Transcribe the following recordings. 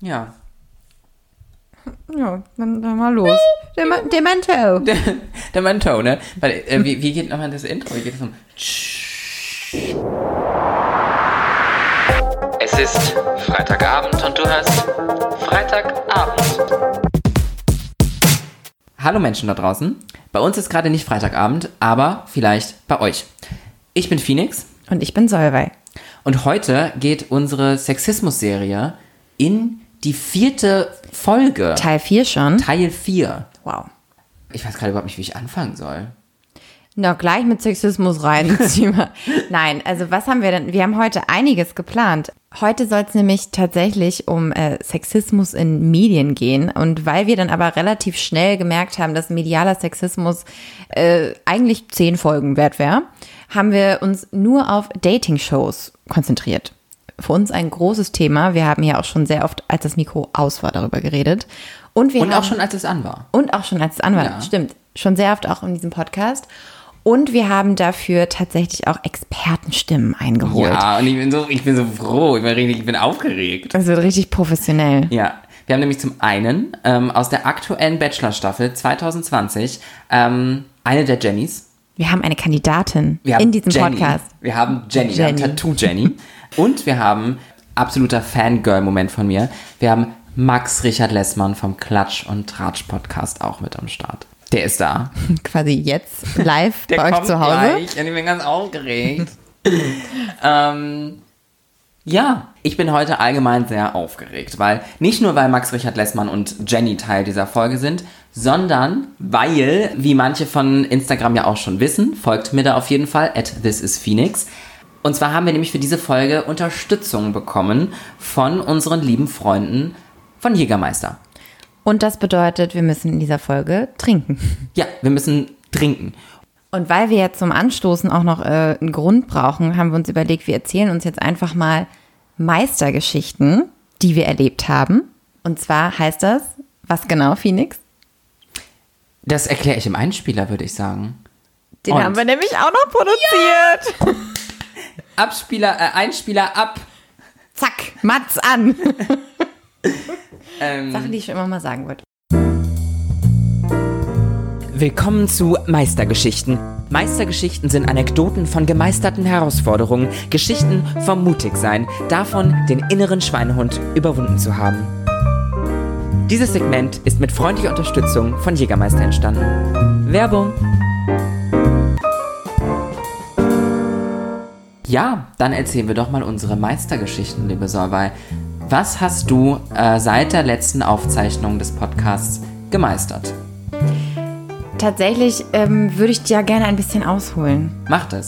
Ja. Ja, dann, dann mal los. Dem- Demento. Der, der Mento, ne? Weil, äh, wie, wie geht nochmal das Intro? Wie geht das um? Es ist Freitagabend und du hast Freitagabend. Hallo Menschen da draußen. Bei uns ist gerade nicht Freitagabend, aber vielleicht bei euch. Ich bin Phoenix Und ich bin Solvay. und heute geht unsere Sexismus-Serie in die vierte Folge. Teil 4 schon. Teil 4. Wow. Ich weiß gerade überhaupt nicht, wie ich anfangen soll. Na, gleich mit Sexismus rein. Nein, also was haben wir denn? Wir haben heute einiges geplant. Heute soll es nämlich tatsächlich um äh, Sexismus in Medien gehen. Und weil wir dann aber relativ schnell gemerkt haben, dass medialer Sexismus äh, eigentlich zehn Folgen wert wäre, haben wir uns nur auf Dating-Shows konzentriert. Für uns ein großes Thema. Wir haben ja auch schon sehr oft, als das Mikro aus war, darüber geredet. Und wir Und haben auch schon, als es an war. und auch schon als Anwalt, Ja. stimmt. Schon sehr oft auch in diesem Podcast. Und wir haben dafür tatsächlich auch Expertenstimmen eingeholt. Ja, und ich bin so, ich bin so froh, ich bin richtig, ich bin aufgeregt. Das wird richtig professionell. Ja, wir haben nämlich zum einen ähm, aus der aktuellen Bachelor-Staffel 2020 ähm, eine der Jennys. Wir haben eine Kandidatin Wir haben in diesem Jenny. Podcast. Wir haben Jenny, wir haben Jenny. Tattoo Jenny. und wir haben absoluter Fangirl-Moment von mir. Wir haben Max Richard Lessmann vom Klatsch und Tratsch Podcast auch mit am Start. Der ist da. Quasi jetzt live bei euch zu Hause. Gleich und ich bin ganz aufgeregt. ähm, ja, ich bin heute allgemein sehr aufgeregt, weil nicht nur weil Max Richard Lessmann und Jenny Teil dieser Folge sind, sondern weil, wie manche von Instagram ja auch schon wissen, folgt mir da auf jeden Fall, at thisisphoenix. Und zwar haben wir nämlich für diese Folge Unterstützung bekommen von unseren lieben Freunden von Jägermeister. Und das bedeutet, wir müssen in dieser Folge trinken. Ja, wir müssen trinken. Und weil wir jetzt zum Anstoßen auch noch äh, einen Grund brauchen, haben wir uns überlegt, wir erzählen uns jetzt einfach mal Meistergeschichten, die wir erlebt haben. Und zwar heißt das, was genau, Phoenix? Das erkläre ich im Einspieler, würde ich sagen. Den Und? haben wir nämlich auch noch produziert. Abspieler, äh, Einspieler ab. Zack, Mats an. Ähm, Sachen, die ich schon immer mal sagen wollte. Willkommen zu Meistergeschichten. Meistergeschichten sind Anekdoten von gemeisterten Herausforderungen, Geschichten vom Mutigsein, davon, den inneren Schweinehund überwunden zu haben. Dieses Segment ist mit freundlicher Unterstützung von Jägermeister entstanden. Werbung. Ja, dann erzählen wir doch mal unsere Meistergeschichten, liebe Solvay. Was hast du äh, seit der letzten Aufzeichnung des Podcasts gemeistert? Tatsächlich ähm, würde ich dir ja gerne ein bisschen ausholen. Mach das.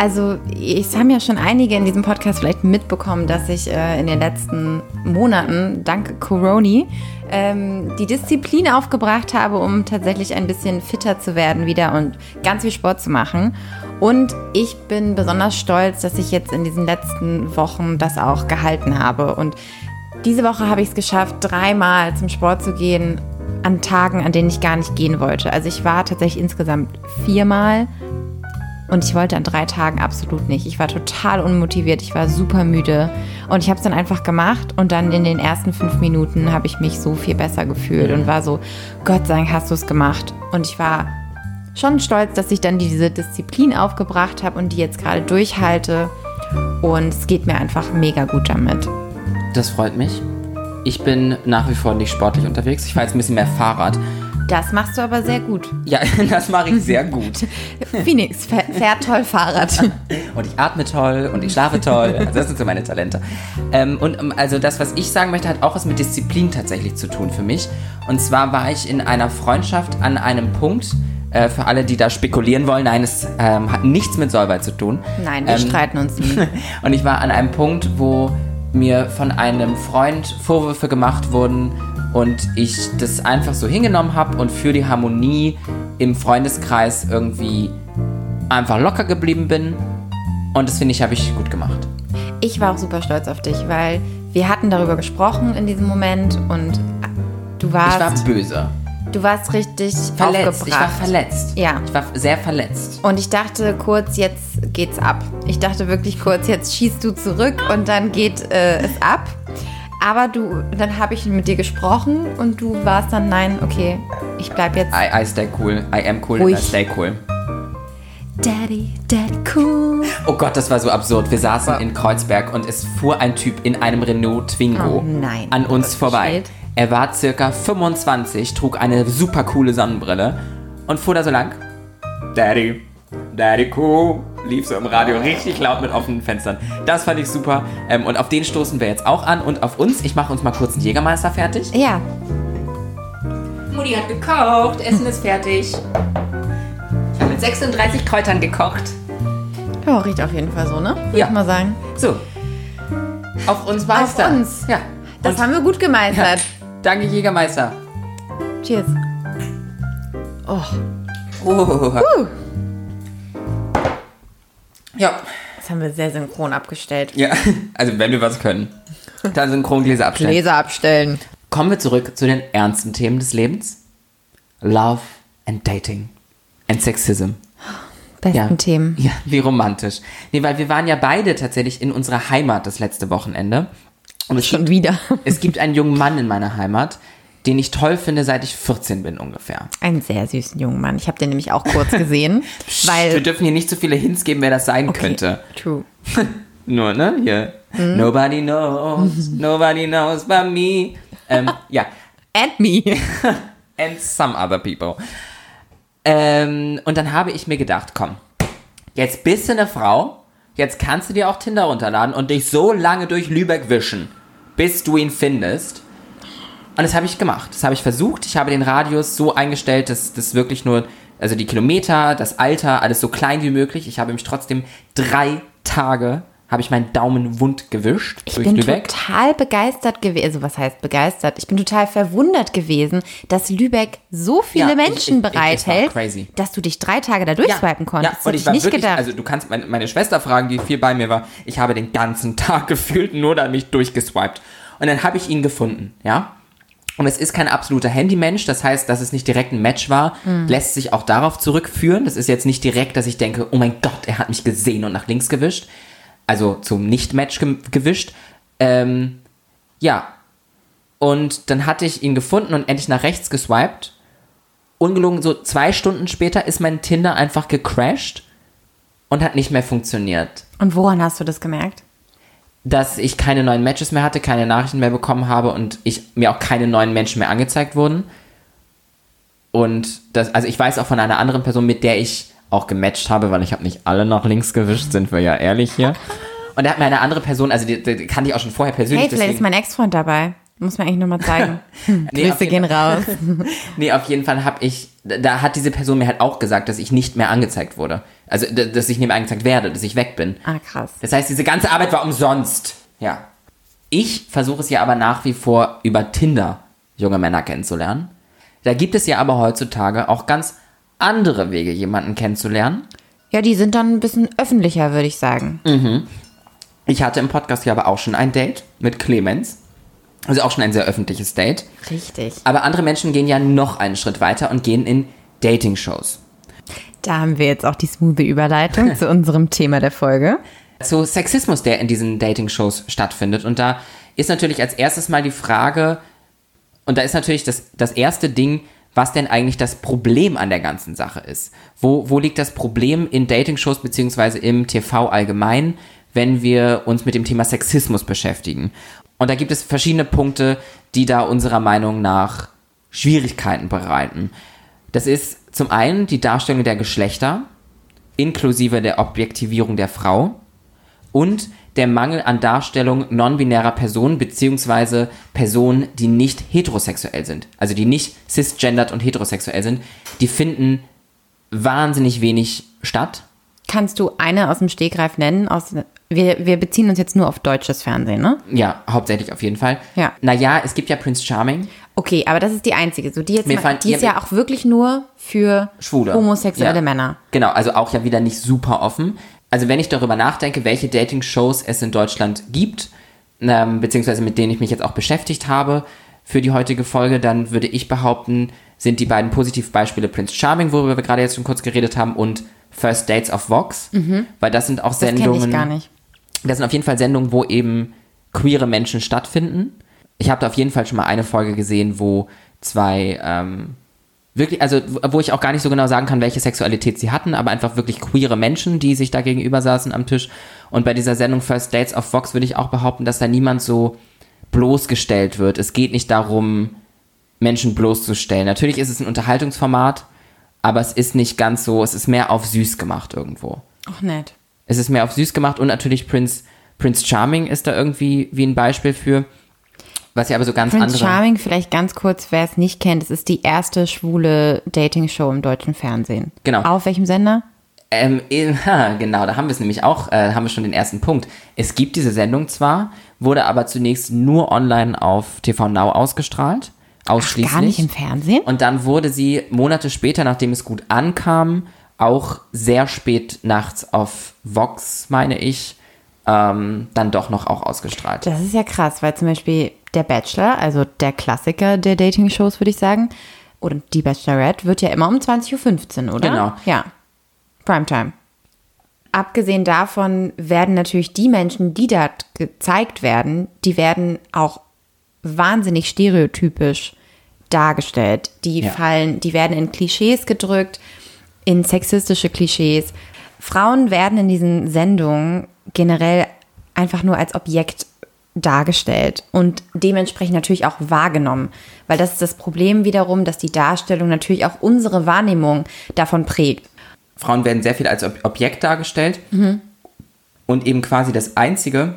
Also, es haben ja schon einige in diesem Podcast vielleicht mitbekommen, dass ich äh, in den letzten Monaten, dank Coroni, ähm, die Disziplin aufgebracht habe, um tatsächlich ein bisschen fitter zu werden wieder und ganz viel Sport zu machen. Und ich bin besonders stolz, dass ich jetzt in diesen letzten Wochen das auch gehalten habe. Und diese Woche habe ich es geschafft, dreimal zum Sport zu gehen, an Tagen, an denen ich gar nicht gehen wollte. Also ich war tatsächlich insgesamt viermal und ich wollte an drei Tagen absolut nicht. Ich war total unmotiviert, ich war super müde und ich habe es dann einfach gemacht und dann in den ersten fünf Minuten habe ich mich so viel besser gefühlt und war so, Gott sei Dank hast du es gemacht. Und ich war schon stolz, dass ich dann diese Disziplin aufgebracht habe und die jetzt gerade durchhalte und es geht mir einfach mega gut damit. Das freut mich. Ich bin nach wie vor nicht sportlich unterwegs. Ich fahre jetzt ein bisschen mehr Fahrrad. Das machst du aber sehr gut. Ja, das mache ich sehr gut. Phoenix fährt, toll Fahrrad. Und ich atme toll und ich schlafe toll. Also das sind so meine Talente. Ähm, und ähm, also das, was ich sagen möchte, hat auch was mit Disziplin tatsächlich zu tun für mich. Und zwar war ich in einer Freundschaft an einem Punkt, äh, für alle, die da spekulieren wollen, nein, es ähm, hat nichts mit Solvay zu tun. Nein, wir Ähm, streiten uns nie. Und ich war an einem Punkt, wo mir von einem Freund Vorwürfe gemacht wurden und ich das einfach so hingenommen habe und für die Harmonie im Freundeskreis irgendwie einfach locker geblieben bin. Und das finde ich, habe ich gut gemacht. Ich war auch super stolz auf dich, weil wir hatten darüber gesprochen in diesem Moment und du Ich warst, war böse. Du warst richtig Verletzt. Ich war verletzt. Ja. Ich war sehr verletzt. Und ich dachte kurz, jetzt geht's ab. Ich dachte wirklich kurz, jetzt schießt du zurück und dann geht äh, es ab. Aber du, dann habe ich mit dir gesprochen und du warst dann, nein, okay, ich bleib jetzt. I, I stay cool. I am cool Ruhig. and I stay cool. Daddy, Daddy, cool. Oh Gott, das war so absurd. Wir saßen in Kreuzberg und es fuhr ein Typ in einem Renault Twingo Oh nein. an uns vorbei. steht. Er war circa 25, trug eine super coole Sonnenbrille und fuhr da so lang. Daddy, Daddy cool. Lief so im Radio richtig laut mit offenen Fenstern. Das fand ich super. Ähm, und auf den stoßen wir jetzt auch an und auf uns. Ich mache uns mal kurz einen Jägermeister fertig. Ja, Mutti hat gekocht, Essen ist fertig. Ich habe mit 36 Kräutern gekocht. ja, riecht auf jeden Fall so, ne? Würde Ja. ich mal sagen. So. Auf uns war's Auf dann. uns. Ja. Das Und- haben wir gut gemeistert. Danke, Jägermeister. Cheers. Oh, Oh. Ja. das haben wir sehr synchron abgestellt. Ja, also wenn wir was können. Dann Synchrongläser abstellen. Gläser abstellen. Kommen wir zurück zu den ernsten Themen des Lebens. Love and Dating. And Sexism. Besten Ja. Themen. Ja, wie romantisch. Nee, weil wir waren ja beide tatsächlich in unserer Heimat das letzte Wochenende. Und es Schon gibt, wieder. es gibt einen jungen Mann in meiner Heimat, den ich toll finde, seit ich 14 bin ungefähr. Einen sehr süßen jungen Mann. Ich habe den nämlich auch kurz gesehen. wir weil. dürfen hier nicht so viele Hints geben, wer das sein könnte. True. Nur, ne? Hier. Mhm. Nobody knows, nobody knows but me. Ähm, ja. And me. And some other people. Ähm, und dann habe ich mir gedacht, komm, jetzt bist du eine Frau, jetzt kannst du dir auch Tinder runterladen und dich so lange durch Lübeck wischen, bis du ihn findest. Und das habe ich gemacht. Das habe ich versucht. Ich habe den Radius so eingestellt, dass das wirklich nur, also die Kilometer, das Alter, alles so klein wie möglich. Ich habe mich trotzdem drei Tage, habe ich meinen Daumen wund gewischt Ich bin Lübeck. total begeistert gewesen. Also, was heißt begeistert? Ich bin total verwundert gewesen, dass Lübeck so viele Ja, ich- Menschen ich- ich- bereithält, crazy. dass du dich drei Tage da durchswipen konntest. das und ich ich war nicht wirklich, gedacht. also du kannst meine, meine Schwester fragen, die viel bei mir war. Ich habe den ganzen Tag gefühlt nur da mich durchgeswiped. Und dann habe ich ihn gefunden, ja. Und es ist kein absoluter Handymensch, das heißt, dass es nicht direkt ein Match war, Hm. lässt sich auch darauf zurückführen. Das ist jetzt nicht direkt, dass ich denke, oh mein Gott, er hat mich gesehen und nach links gewischt. Also zum Nicht-Match ge gewischt. Ähm, ja. Und dann hatte ich ihn gefunden und endlich nach rechts geswiped. Ungelogen, so zwei Stunden später ist mein Tinder einfach gecrashed und hat nicht mehr funktioniert. Und woran hast du das gemerkt? Dass ich keine neuen Matches mehr hatte, keine Nachrichten mehr bekommen habe und ich mir auch keine neuen Menschen mehr angezeigt wurden. Und das, also ich weiß auch von einer anderen Person, mit der ich auch gematcht habe, weil ich habe nicht alle nach links gewischt, sind wir ja ehrlich hier. Und da hat mir eine andere Person, also die, die kannte ich auch schon vorher persönlich. Hey, vielleicht ist mein Ex-Freund dabei. Muss mir eigentlich nochmal zeigen. Hm, Nee, Grüße gehen raus. Nee, auf jeden Fall habe ich, da- hat diese Person mir halt auch gesagt, dass ich nicht mehr angezeigt wurde. Also, dass ich nicht mehr angezeigt werde, dass ich weg bin. Ah, krass. Das heißt, diese ganze Arbeit war umsonst. Ja. Ich versuche es ja aber nach wie vor über Tinder junge Männer kennenzulernen. Da gibt es ja aber heutzutage auch ganz andere Wege, jemanden kennenzulernen. Ja, die sind dann ein bisschen öffentlicher, würde ich sagen. Ich hatte im Podcast ja aber auch schon ein Date mit Clemens. Also auch schon ein sehr öffentliches Date. Richtig. Aber andere Menschen gehen ja noch einen Schritt weiter und gehen in Dating-Shows. Da haben wir jetzt auch die smooth Überleitung zu unserem Thema der Folge. zu Sexismus, der in diesen Dating-Shows stattfindet. Und da ist natürlich als erstes mal die Frage, und da ist natürlich das, das erste Ding, was denn eigentlich das Problem an der ganzen Sache ist. Wo, wo liegt das Problem in Dating-Shows beziehungsweise im TV allgemein, wenn wir uns mit dem Thema Sexismus beschäftigen? Und da gibt es verschiedene Punkte, die da unserer Meinung nach Schwierigkeiten bereiten. Das ist zum einen die Darstellung der Geschlechter, inklusive der Objektivierung der Frau und der Mangel an Darstellung non-binärer Personen beziehungsweise Personen, die nicht heterosexuell sind, also die nicht cisgendered und heterosexuell sind, die finden wahnsinnig wenig statt. Kannst du eine aus dem Stegreif nennen? Aus, wir, wir beziehen uns jetzt nur auf deutsches Fernsehen, ne? Ja, hauptsächlich auf jeden Fall. Ja. Naja, es gibt ja Prince Charming. Okay, aber das ist die einzige. So die jetzt mal, die ist ja, ja auch wirklich nur für Schwule. homosexuelle Ja. Männer. Genau, also auch ja wieder nicht super offen. Also wenn ich darüber nachdenke, welche Dating-Shows es in Deutschland gibt, ähm, beziehungsweise mit denen ich mich jetzt auch beschäftigt habe für die heutige Folge, dann würde ich behaupten, sind die beiden Positivbeispiele Prince Charming, worüber wir gerade jetzt schon kurz geredet haben, und First Dates of Vox, weil das sind auch Mhm. Das Sendungen. ich gar nicht. Das sind auf jeden Fall Sendungen, wo eben queere Menschen stattfinden. ich habe da auf jeden Fall schon mal eine Folge gesehen, wo zwei ähm, wirklich, also wo ich auch gar nicht so genau sagen kann, welche Sexualität sie hatten, aber einfach wirklich queere Menschen, die sich da gegenüber saßen am Tisch. Und bei dieser Sendung First Dates auf Vox würde ich auch behaupten, dass da niemand so bloßgestellt wird. Es geht nicht darum, Menschen bloßzustellen. Natürlich ist es ein Unterhaltungsformat, aber es ist nicht ganz so, es ist mehr auf süß gemacht irgendwo. Ach, nett. Es ist mehr auf süß gemacht und natürlich Prince, Prince Charming ist da irgendwie wie ein Beispiel für. Was ja aber so ganz Prince andere. Charming, vielleicht ganz kurz, wer es nicht kennt, es ist die erste schwule Dating-Show im deutschen Fernsehen. Genau. Auf welchem Sender? Ähm, ha, genau, da haben wir es nämlich auch, äh, haben wir schon den ersten Punkt. Es gibt diese Sendung zwar, wurde aber zunächst nur online auf TV Now ausgestrahlt. Ausschließlich. Gar nicht im Fernsehen? Und dann wurde sie Monate später, nachdem es gut ankam, auch sehr spät nachts auf Vox, meine ich, ähm, dann doch noch auch ausgestrahlt. Das ist ja krass, weil zum Beispiel der Bachelor, also der Klassiker der Dating-Shows, würde ich sagen, oder die Bachelorette, wird ja immer um 20.15 Uhr, oder? Genau. Ja. Primetime. Abgesehen davon werden natürlich die Menschen, die da gezeigt werden, die werden auch wahnsinnig stereotypisch dargestellt. Die Ja. fallen, die werden in Klischees gedrückt, in sexistische Klischees. Frauen werden in diesen Sendungen generell einfach nur als Objekt dargestellt und dementsprechend natürlich auch wahrgenommen, weil das ist das Problem wiederum, dass die Darstellung natürlich auch unsere Wahrnehmung davon prägt. Frauen werden sehr viel als Ob Objekt dargestellt und eben quasi das Einzige,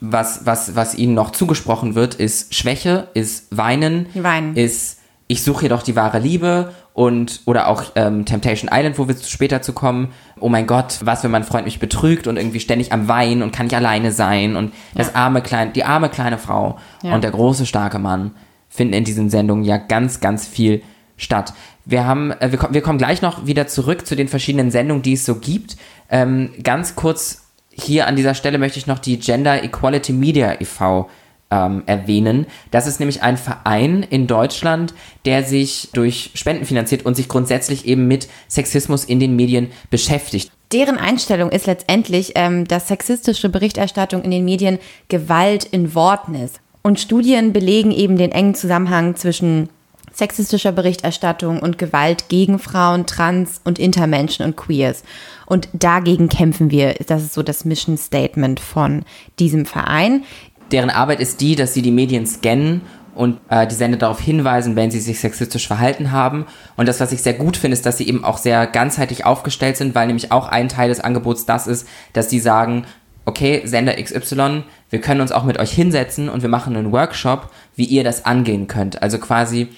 was, was, was ihnen noch zugesprochen wird, ist Schwäche, ist Weinen, Weinen. ist ich suche jedoch die wahre Liebe und oder auch ähm, Temptation Island, wo wir später zu kommen. Oh mein Gott, was, wenn mein Freund mich betrügt und irgendwie ständig am Weinen und kann nicht alleine sein und das arme kleine, die arme kleine Frau Ja. und der große starke Mann finden in diesen Sendungen ja ganz, ganz viel statt. Wir haben, äh, wir, kommen, wir kommen gleich noch wieder zurück zu den verschiedenen Sendungen, die es so gibt. Ähm, ganz kurz hier an dieser Stelle möchte ich noch die Gender Equality Media e.V. Ähm, erwähnen. Das ist nämlich ein Verein in Deutschland, der sich durch Spenden finanziert und sich grundsätzlich eben mit Sexismus in den Medien beschäftigt. Deren Einstellung ist letztendlich, ähm, dass sexistische Berichterstattung in den Medien Gewalt in Worten ist. Und Studien belegen eben den engen Zusammenhang zwischen sexistischer Berichterstattung und Gewalt gegen Frauen, Trans- und Intermenschen und Queers. Und dagegen kämpfen wir. Das ist so das Mission Statement von diesem Verein. Deren Arbeit ist die, dass sie die Medien scannen und äh, die Sender darauf hinweisen, wenn sie sich sexistisch verhalten haben. Und das, was ich sehr gut finde, ist, dass sie eben auch sehr ganzheitlich aufgestellt sind, weil nämlich auch ein Teil des Angebots das ist, dass sie sagen, okay, Sender XY, wir können uns auch mit euch hinsetzen und wir machen einen Workshop, wie ihr das angehen könnt. Also quasi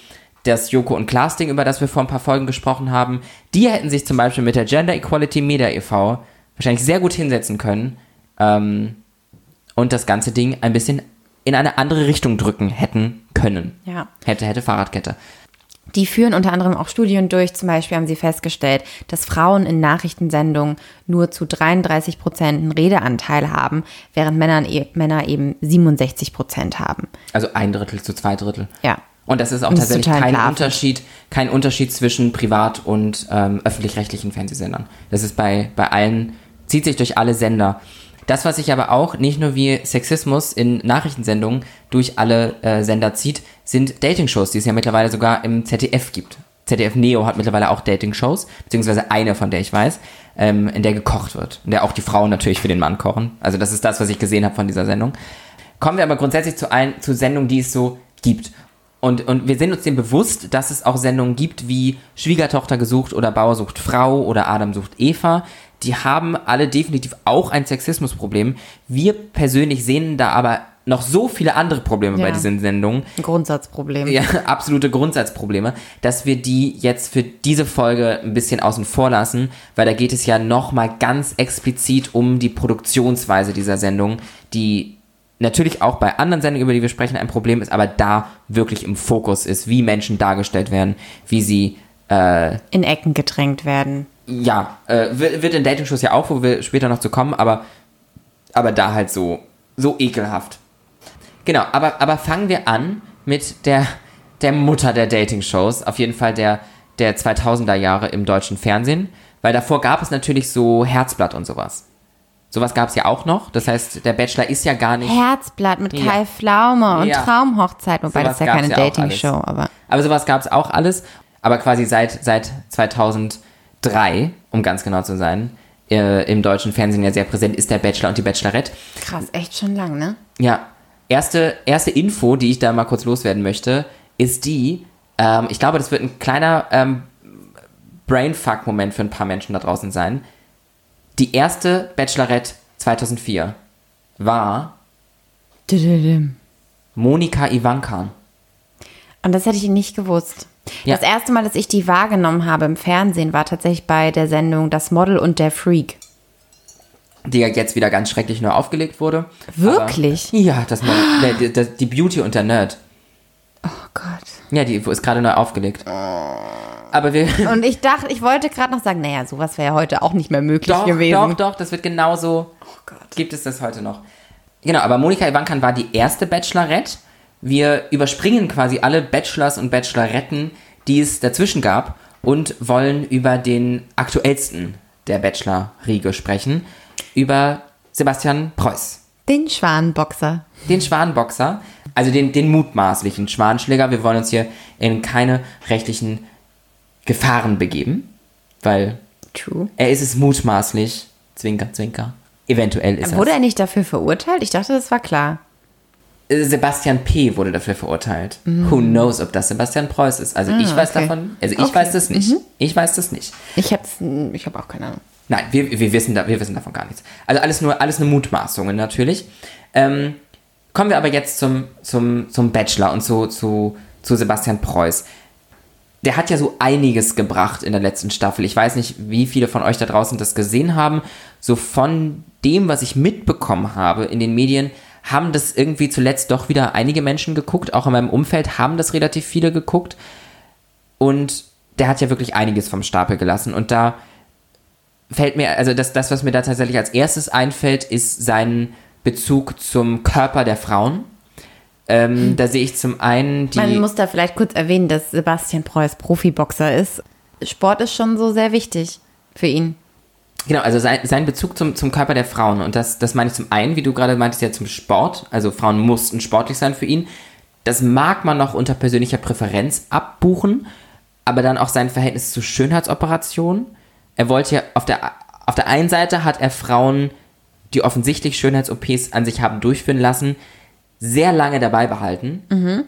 das Joko und Klaas Ding, über das wir vor ein paar Folgen gesprochen haben, die hätten sich zum Beispiel mit der Gender Equality Media e.V. wahrscheinlich sehr gut hinsetzen können ähm, und das ganze Ding ein bisschen in eine andere Richtung drücken hätten können. Ja. Hätte, hätte Fahrradkette. Die führen unter anderem auch Studien durch. Zum Beispiel haben sie festgestellt, dass Frauen in Nachrichtensendungen nur zu 33 Prozent einen Redeanteil haben, während Männer, Männer eben 67 Prozent haben. Also ein Drittel zu zwei Drittel. Ja. Und das ist auch das ist tatsächlich total kein. Unterschied, kein Unterschied zwischen privat und ähm, öffentlich-rechtlichen Fernsehsendern. Das ist bei, bei allen, zieht sich durch alle Sender. Das, was sich aber auch nicht nur wie Sexismus in Nachrichtensendungen durch alle äh, Sender zieht, sind Dating-Shows, die es ja mittlerweile sogar im ZDF gibt. ZDF Neo hat mittlerweile auch Dating-Shows, beziehungsweise eine, von der ich weiß, ähm, in der gekocht wird. In der auch die Frauen natürlich für den Mann kochen. Also das ist das, was ich gesehen habe von dieser Sendung. Kommen wir aber grundsätzlich zu, ein, zu Sendungen, die es so gibt. Und, und wir sind uns dem bewusst, dass es auch Sendungen gibt wie Schwiegertochter gesucht oder Bauer sucht Frau oder Adam sucht Eva. Die haben alle definitiv auch ein Sexismusproblem. Wir persönlich sehen da aber noch so viele andere Probleme bei Ja. diesen Sendungen, Ein Grundsatzproblem. ja, absolute Grundsatzprobleme, dass wir die jetzt für diese Folge ein bisschen außen vor lassen, weil da geht es ja nochmal ganz explizit um die Produktionsweise dieser Sendung, die natürlich auch bei anderen Sendungen, über die wir sprechen, ein Problem ist, aber da wirklich im Fokus ist, wie Menschen dargestellt werden, wie sie In Ecken gedrängt werden. ja, äh, wird in Dating-Shows ja auch, wo wir später noch zu kommen, aber, aber da halt so, so ekelhaft. Genau, aber, aber fangen wir an mit der, der Mutter der Dating-Shows, auf jeden Fall der, der 2000er Jahre im deutschen Fernsehen, weil davor gab es natürlich so Herzblatt und sowas. Sowas gab es ja auch noch. Das heißt, der Bachelor ist ja gar nicht. Herzblatt mit Ja. Kai Pflaume und Ja. Traumhochzeit, wobei Sowas das ist ja keine ja Dating-Show, aber. Aber sowas gab es auch alles. Aber quasi seit, seit 2003, um ganz genau zu sein, äh, im deutschen Fernsehen ja sehr präsent ist der Bachelor und die Bachelorette. Krass, echt schon lang, ne? Ja, erste, erste Info, die ich da mal kurz loswerden möchte, ist die, ähm, ich glaube, das wird ein kleiner ähm, Brainfuck-Moment für ein paar Menschen da draußen sein. Die erste Bachelorette 2004 war. Monika Ivanka. Und das hätte ich nicht gewusst. Ja. Das erste Mal, dass ich die wahrgenommen habe im Fernsehen, war tatsächlich bei der Sendung Das Model und der Freak. die ja jetzt wieder ganz schrecklich neu aufgelegt wurde. Wirklich? Aber, ja, das mal, der, die, das- die Beauty und der Nerd. Oh Gott. Ja, die ist gerade neu aufgelegt. Aber wir. Und ich dachte, ich wollte gerade noch sagen, naja, sowas wäre ja heute auch nicht mehr möglich Doch, gewesen. doch, doch, das wird genauso. Gibt es das heute noch? Genau, aber Monika Ivankan war die erste Bachelorette. Wir überspringen quasi alle Bachelors und Bacheloretten, die es dazwischen gab und wollen über den aktuellsten der Bachelor-Riege sprechen. Über Sebastian Preuß. Den Schwanenboxer. Den Schwanenboxer, also den, den mutmaßlichen Schwanenschläger. Wir wollen uns hier in keine rechtlichen Gefahren begeben, weil True. er ist es mutmaßlich. Zwinker, zwinker. Eventuell ist Wurde er. er nicht dafür verurteilt? Ich dachte, das war klar. Sebastian P. wurde dafür verurteilt. Who knows, ob das Sebastian Preuß ist. Also ich weiß Mhm. okay. davon, also ich Okay. Mhm. weiß das nicht. Ich weiß das nicht. Ich habe ich hab auch keine Ahnung. Nein, wir, wir, wissen da, wir wissen davon gar nichts. Also alles nur, alles nur Mutmaßungen natürlich. Ähm, kommen wir aber jetzt zum, zum, zum Bachelor und zu, zu, zu Sebastian Preuß. Der hat ja so einiges gebracht in der letzten Staffel. Ich weiß nicht, wie viele von euch da draußen das gesehen haben. So von dem, was ich mitbekommen habe in den Medien, haben das irgendwie zuletzt doch wieder einige Menschen geguckt. Auch in meinem Umfeld haben das relativ viele geguckt. Und der hat ja wirklich einiges vom Stapel gelassen. Und da fällt mir, also das, das, was mir da tatsächlich als erstes einfällt, ist sein Bezug zum Körper der Frauen. Ähm, Da sehe ich zum einen die. Man muss da vielleicht kurz erwähnen, dass Sebastian Preuß Profiboxer ist. Sport ist schon so sehr wichtig für ihn. Genau, also sein, sein Bezug zum, zum Körper der Frauen. Und das, das meine ich zum einen, wie du gerade meintest, ja zum Sport. Also Frauen mussten sportlich sein für ihn. Das mag man noch unter persönlicher Präferenz abbuchen, aber dann auch sein Verhältnis zu Schönheitsoperationen. Er wollte ja, auf der, auf der einen Seite hat er Frauen, die offensichtlich Schönheits-OPs an sich haben durchführen lassen, sehr lange dabei behalten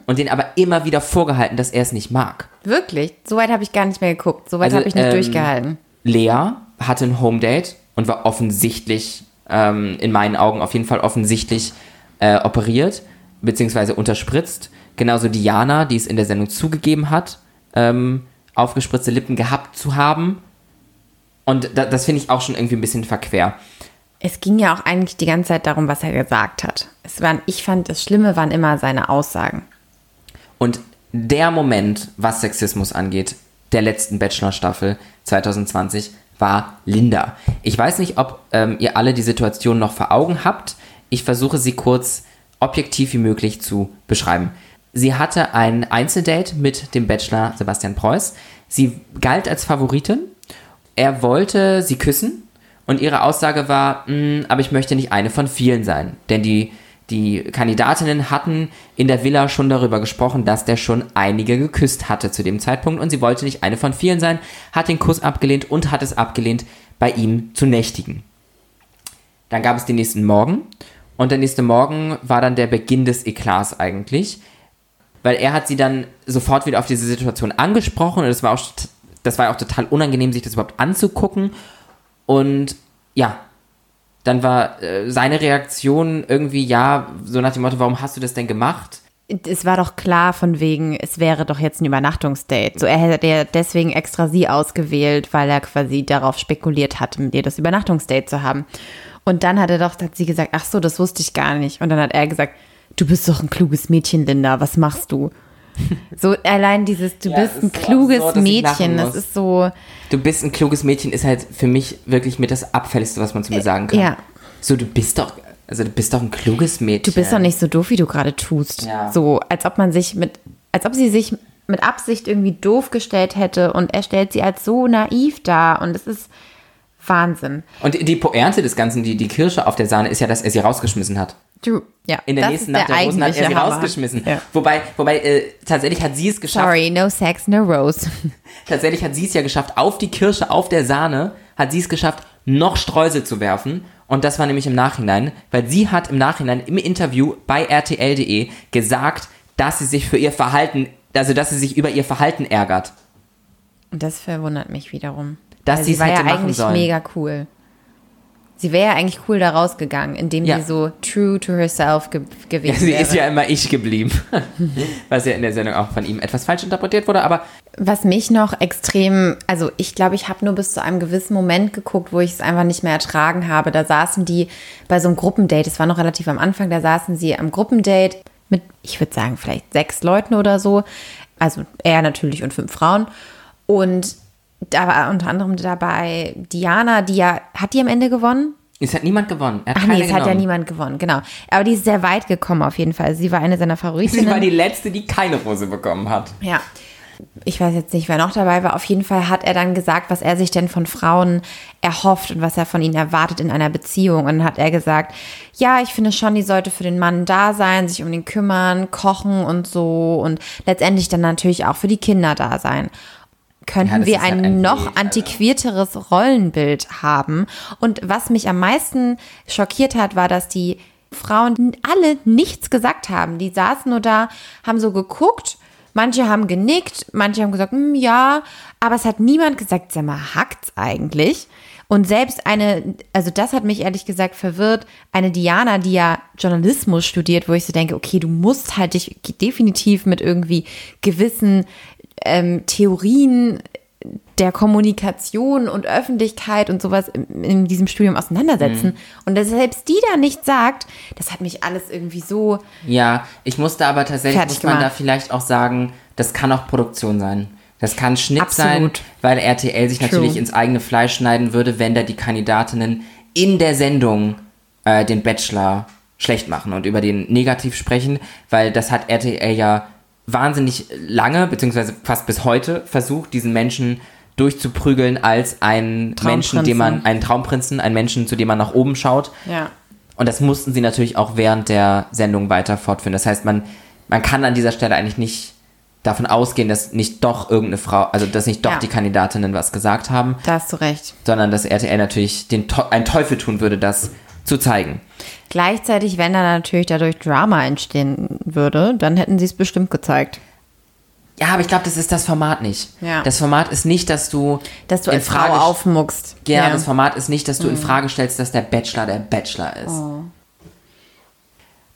und denen aber immer wieder vorgehalten, dass er es nicht mag. Wirklich? Soweit habe ich gar nicht mehr geguckt. Soweit Also, habe ich nicht ähm, durchgehalten. Lea hatte ein Home Date und war offensichtlich, ähm, in meinen Augen auf jeden Fall offensichtlich äh, operiert, beziehungsweise unterspritzt. Genauso Diana, die es in der Sendung zugegeben hat, ähm, aufgespritzte Lippen gehabt zu haben. Und da, das finde ich auch schon irgendwie ein bisschen verquer. Es ging ja auch eigentlich die ganze Zeit darum, was er gesagt hat. Es waren, ich fand, das Schlimme waren immer seine Aussagen. Und der Moment, was Sexismus angeht, der letzten Bachelor-Staffel 2020, war Linda. Ich weiß nicht, ob ähm, ihr alle die Situation noch vor Augen habt. Ich versuche sie kurz objektiv wie möglich zu beschreiben. Sie hatte ein Einzeldate mit dem Bachelor Sebastian Preuß. Sie galt als Favoritin. Er wollte sie küssen und ihre Aussage war, "Mm, aber ich möchte nicht eine von vielen sein. Denn die, die Kandidatinnen hatten in der Villa schon darüber gesprochen, dass der schon einige geküsst hatte zu dem Zeitpunkt. Und sie wollte nicht eine von vielen sein, hat den Kuss abgelehnt und hat es abgelehnt, bei ihm zu nächtigen. Dann gab es den nächsten Morgen. Und der nächste Morgen war dann der Beginn des Eklats eigentlich, weil er hat sie dann sofort wieder auf diese Situation angesprochen. Und das war auch, das war auch total unangenehm, sich das überhaupt anzugucken. Und ja, dann war äh, seine Reaktion irgendwie, ja, so nach dem Motto, warum hast du das denn gemacht? Es war doch klar von wegen, es wäre doch jetzt ein Übernachtungsdate. So, er hätte ja deswegen extra sie ausgewählt, weil er quasi darauf spekuliert hatte, mit ihr das Übernachtungsdate zu haben. Und dann hat er doch, hat sie gesagt, ach so, das wusste ich gar nicht. Und dann hat er gesagt, du bist doch ein kluges Mädchen, Linda, was machst du? So allein dieses, du Ja, bist ein so kluges absurd, lachen Mädchen, das ist so, Du bist ein kluges Mädchen, ist halt für mich wirklich mit das Abfälligste, was man zu mir sagen kann. ja. So, du bist doch, also du bist doch ein kluges Mädchen. du bist doch nicht so doof, wie du gerade tust. Ja. So, als ob man sich mit, als ob sie sich mit Absicht irgendwie doof gestellt hätte und er stellt sie als so naiv dar und es ist Wahnsinn. Und die Pointe des Ganzen, die, die Kirsche auf der Sahne, ist ja, dass er sie rausgeschmissen hat. True. Ja, In der nächsten Nacht der, Rosen hat er sie Hammer. rausgeschmissen. Ja. Wobei, wobei äh, tatsächlich hat sie es geschafft. Sorry, no sex, no rose. Tatsächlich hat sie es ja geschafft, auf die Kirsche, auf der Sahne, hat sie es geschafft, noch Streusel zu werfen. Und das war nämlich im Nachhinein, weil sie hat im Nachhinein im Interview bei RTL.de gesagt, dass sie sich für ihr Verhalten, also dass sie sich über ihr Verhalten ärgert. Und das verwundert mich wiederum. Dass sie sie es war ja eigentlich sollen. mega cool. Sie wäre ja eigentlich cool da rausgegangen, indem Ja. sie so true to herself ge Ja, gewesen sie wäre. ist ja immer ich geblieben. Was ja in der Sendung auch von ihm etwas falsch interpretiert wurde, aber Was mich noch extrem, also ich glaube, ich habe nur bis zu einem gewissen Moment geguckt, wo ich es einfach nicht mehr ertragen habe. Da saßen die bei so einem Gruppendate, das war noch relativ am Anfang, da saßen sie am Gruppendate mit, ich würde sagen, vielleicht sechs Leuten oder so. Also er natürlich und fünf Frauen. Und da war unter anderem dabei Diana, die ja, hat die am Ende gewonnen? es hat niemand gewonnen. Er hat Ach nee, es hat ja genommen. niemand gewonnen, genau. Aber die ist sehr weit gekommen auf jeden Fall. Sie war eine seiner Favoritinnen. Sie war die letzte, die keine Rose bekommen hat. Ja. Ich weiß jetzt nicht, wer noch dabei war. Auf jeden Fall hat er dann gesagt, was er sich denn von Frauen erhofft und was er von ihnen erwartet in einer Beziehung. Und dann hat er gesagt, ja, ich finde schon, die sollte für den Mann da sein, sich um ihn kümmern, kochen und so und letztendlich dann natürlich auch für die Kinder da sein. Könnten Ja, wir ein ein noch antiquierteres Rollenbild haben? Und was mich am meisten schockiert hat, war, dass die Frauen alle nichts gesagt haben. Die saßen nur da, haben so geguckt. Manche haben genickt, manche haben gesagt, "Hm, ja, aber es hat niemand gesagt, sag mal, hackt's eigentlich? Und selbst eine, also das hat mich ehrlich gesagt verwirrt, eine Diana, die ja Journalismus studiert, wo ich so denke, okay, du musst halt dich definitiv mit irgendwie gewissen ähm, Theorien der Kommunikation und Öffentlichkeit und sowas in, in diesem Studium auseinandersetzen. Mhm. Und dass selbst die da nichts sagt, das hat mich alles irgendwie so. Ja, ich musste aber tatsächlich, muss man da gemacht. vielleicht auch sagen, das kann auch Produktion sein. Das kann Schnitt Absolut. sein, weil RTL sich True. natürlich ins eigene Fleisch schneiden würde, wenn da die Kandidatinnen in der Sendung äh, den Bachelor schlecht machen und über den negativ sprechen, weil das hat RTL ja wahnsinnig lange, beziehungsweise fast bis heute versucht, diesen Menschen durchzuprügeln als einen Menschen, dem man, einen Traumprinzen, einen Menschen, zu dem man nach oben schaut. Ja. Und das mussten sie natürlich auch während der Sendung weiter fortführen. Das heißt, man, man kann an dieser Stelle eigentlich nicht davon ausgehen, dass nicht doch irgendeine Frau, also dass nicht doch Ja. die Kandidatinnen was gesagt haben, Da hast du recht. sondern dass RTL natürlich den einen Teufel tun würde, das zu zeigen. Gleichzeitig, wenn da natürlich dadurch Drama entstehen würde, dann hätten sie es bestimmt gezeigt. Ja, aber ich glaube, das ist das Format nicht. Ja. Das Format ist nicht, dass du Dass du in als Frau Frage aufmuckst. Ja, das Format ist nicht, dass du in Frage stellst, dass der Bachelor der Bachelor ist.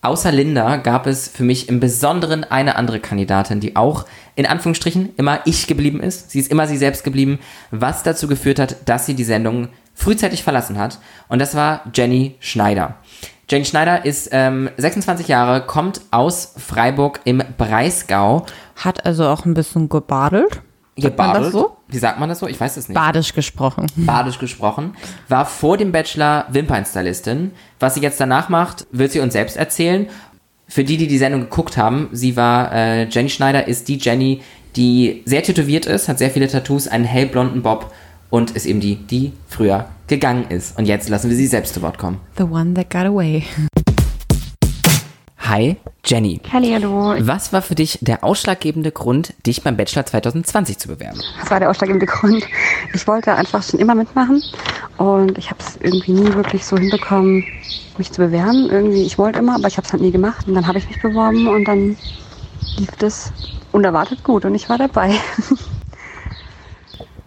Außer Linda gab es für mich im Besonderen eine andere Kandidatin, die auch in Anführungsstrichen immer ich geblieben ist. Sie ist immer sie selbst geblieben, was dazu geführt hat, dass sie die Sendung frühzeitig verlassen hat. Und das war Jenny Schneider. Jenny Schneider ist ähm, 26 Jahre, kommt aus Freiburg im Breisgau. Hat also auch ein bisschen gebadelt. Sagt man das so? Wie sagt man das so? Ich weiß es nicht. Badisch gesprochen. badisch gesprochen, war vor dem Bachelor Wimpernstylistin. Was sie jetzt danach macht, wird sie uns selbst erzählen. Für die, die die Sendung geguckt haben, sie war, äh, Jenny Schneider ist die Jenny, die sehr tätowiert ist, hat sehr viele Tattoos, einen hellblonden Bob und ist eben die, die früher gegangen ist. Und jetzt lassen wir sie selbst zu Wort kommen. The one that got away. Hi, Jenny. Hallihallo. Was war für dich der ausschlaggebende Grund, dich beim Bachelor 2020 zu bewerben? Das war der ausschlaggebende Grund. Ich wollte einfach schon immer mitmachen und ich habe es irgendwie nie wirklich so hinbekommen, mich zu bewerben. Irgendwie, ich wollte immer, aber ich habe es halt nie gemacht. Und dann habe ich mich beworben und dann lief das unerwartet gut und ich war dabei.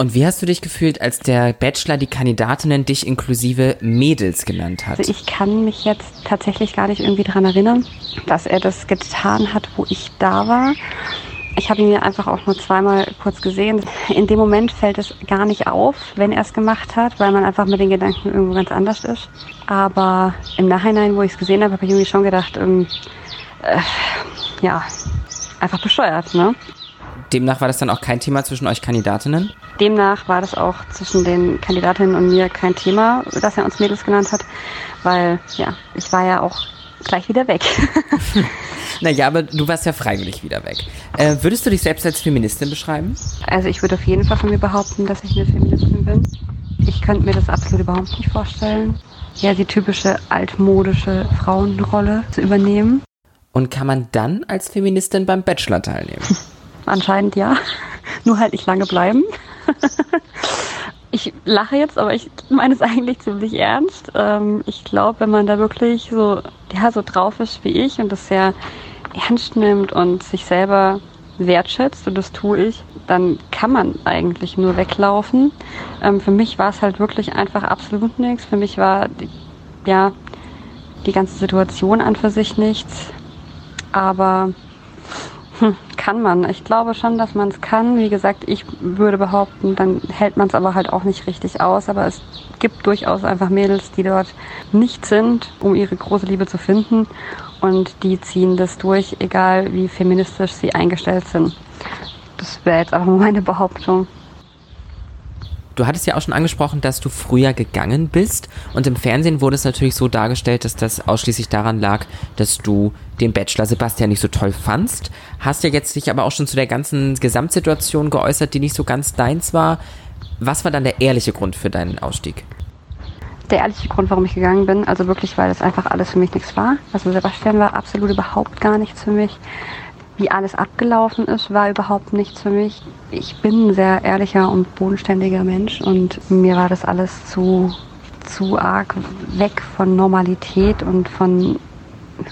Und wie hast du dich gefühlt, als der Bachelor die Kandidatinnen dich inklusive Mädels genannt hat? Also ich kann mich jetzt tatsächlich gar nicht irgendwie daran erinnern, dass er das getan hat, wo ich da war. Ich habe ihn ja einfach auch nur zweimal kurz gesehen. In dem Moment fällt es gar nicht auf, wenn er es gemacht hat, weil man einfach mit den Gedanken irgendwo ganz anders ist. Aber im Nachhinein, wo ich es gesehen habe, habe ich irgendwie schon gedacht, ähm, äh, ja, einfach bescheuert, ne? Demnach war das dann auch kein Thema zwischen euch Kandidatinnen? Demnach war das auch zwischen den Kandidatinnen und mir kein Thema, dass er uns Mädels genannt hat, weil ja, ich war ja auch gleich wieder weg. Naja, aber du warst ja freiwillig wieder weg. Äh, würdest du dich selbst als Feministin beschreiben? Also ich würde auf jeden Fall von mir behaupten, dass ich eine Feministin bin. Ich könnte mir das absolut überhaupt nicht vorstellen, ja, die typische altmodische Frauenrolle zu übernehmen. Und kann man dann als Feministin beim Bachelor teilnehmen? Anscheinend ja. Nur halt nicht lange bleiben. ich lache jetzt, aber ich meine es eigentlich ziemlich ernst. Ähm, ich glaube, wenn man da wirklich so, ja, so drauf ist wie ich und das sehr ernst nimmt und sich selber wertschätzt, und das tue ich, dann kann man eigentlich nur weglaufen. Ähm, für mich war es halt wirklich einfach absolut nichts. Für mich war ja die ganze Situation an für sich nichts. Aber kann man. Ich glaube schon, dass man es kann. Wie gesagt, ich würde behaupten, dann hält man es aber halt auch nicht richtig aus. Aber es gibt durchaus einfach Mädels, die dort nicht sind, um ihre große Liebe zu finden. Und die ziehen das durch, egal wie feministisch sie eingestellt sind. Das wäre jetzt aber meine Behauptung. Du hattest ja auch schon angesprochen, dass du früher gegangen bist und im Fernsehen wurde es natürlich so dargestellt, dass das ausschließlich daran lag, dass du den Bachelor Sebastian nicht so toll fandst. Hast ja jetzt dich aber auch schon zu der ganzen Gesamtsituation geäußert, die nicht so ganz deins war. Was war dann der ehrliche Grund für deinen Ausstieg? Der ehrliche Grund, warum ich gegangen bin, also wirklich, weil das einfach alles für mich nichts war. Also Sebastian war absolut überhaupt gar nichts für mich wie alles abgelaufen ist, war überhaupt nichts für mich. Ich bin ein sehr ehrlicher und bodenständiger Mensch und mir war das alles zu, zu arg weg von Normalität und von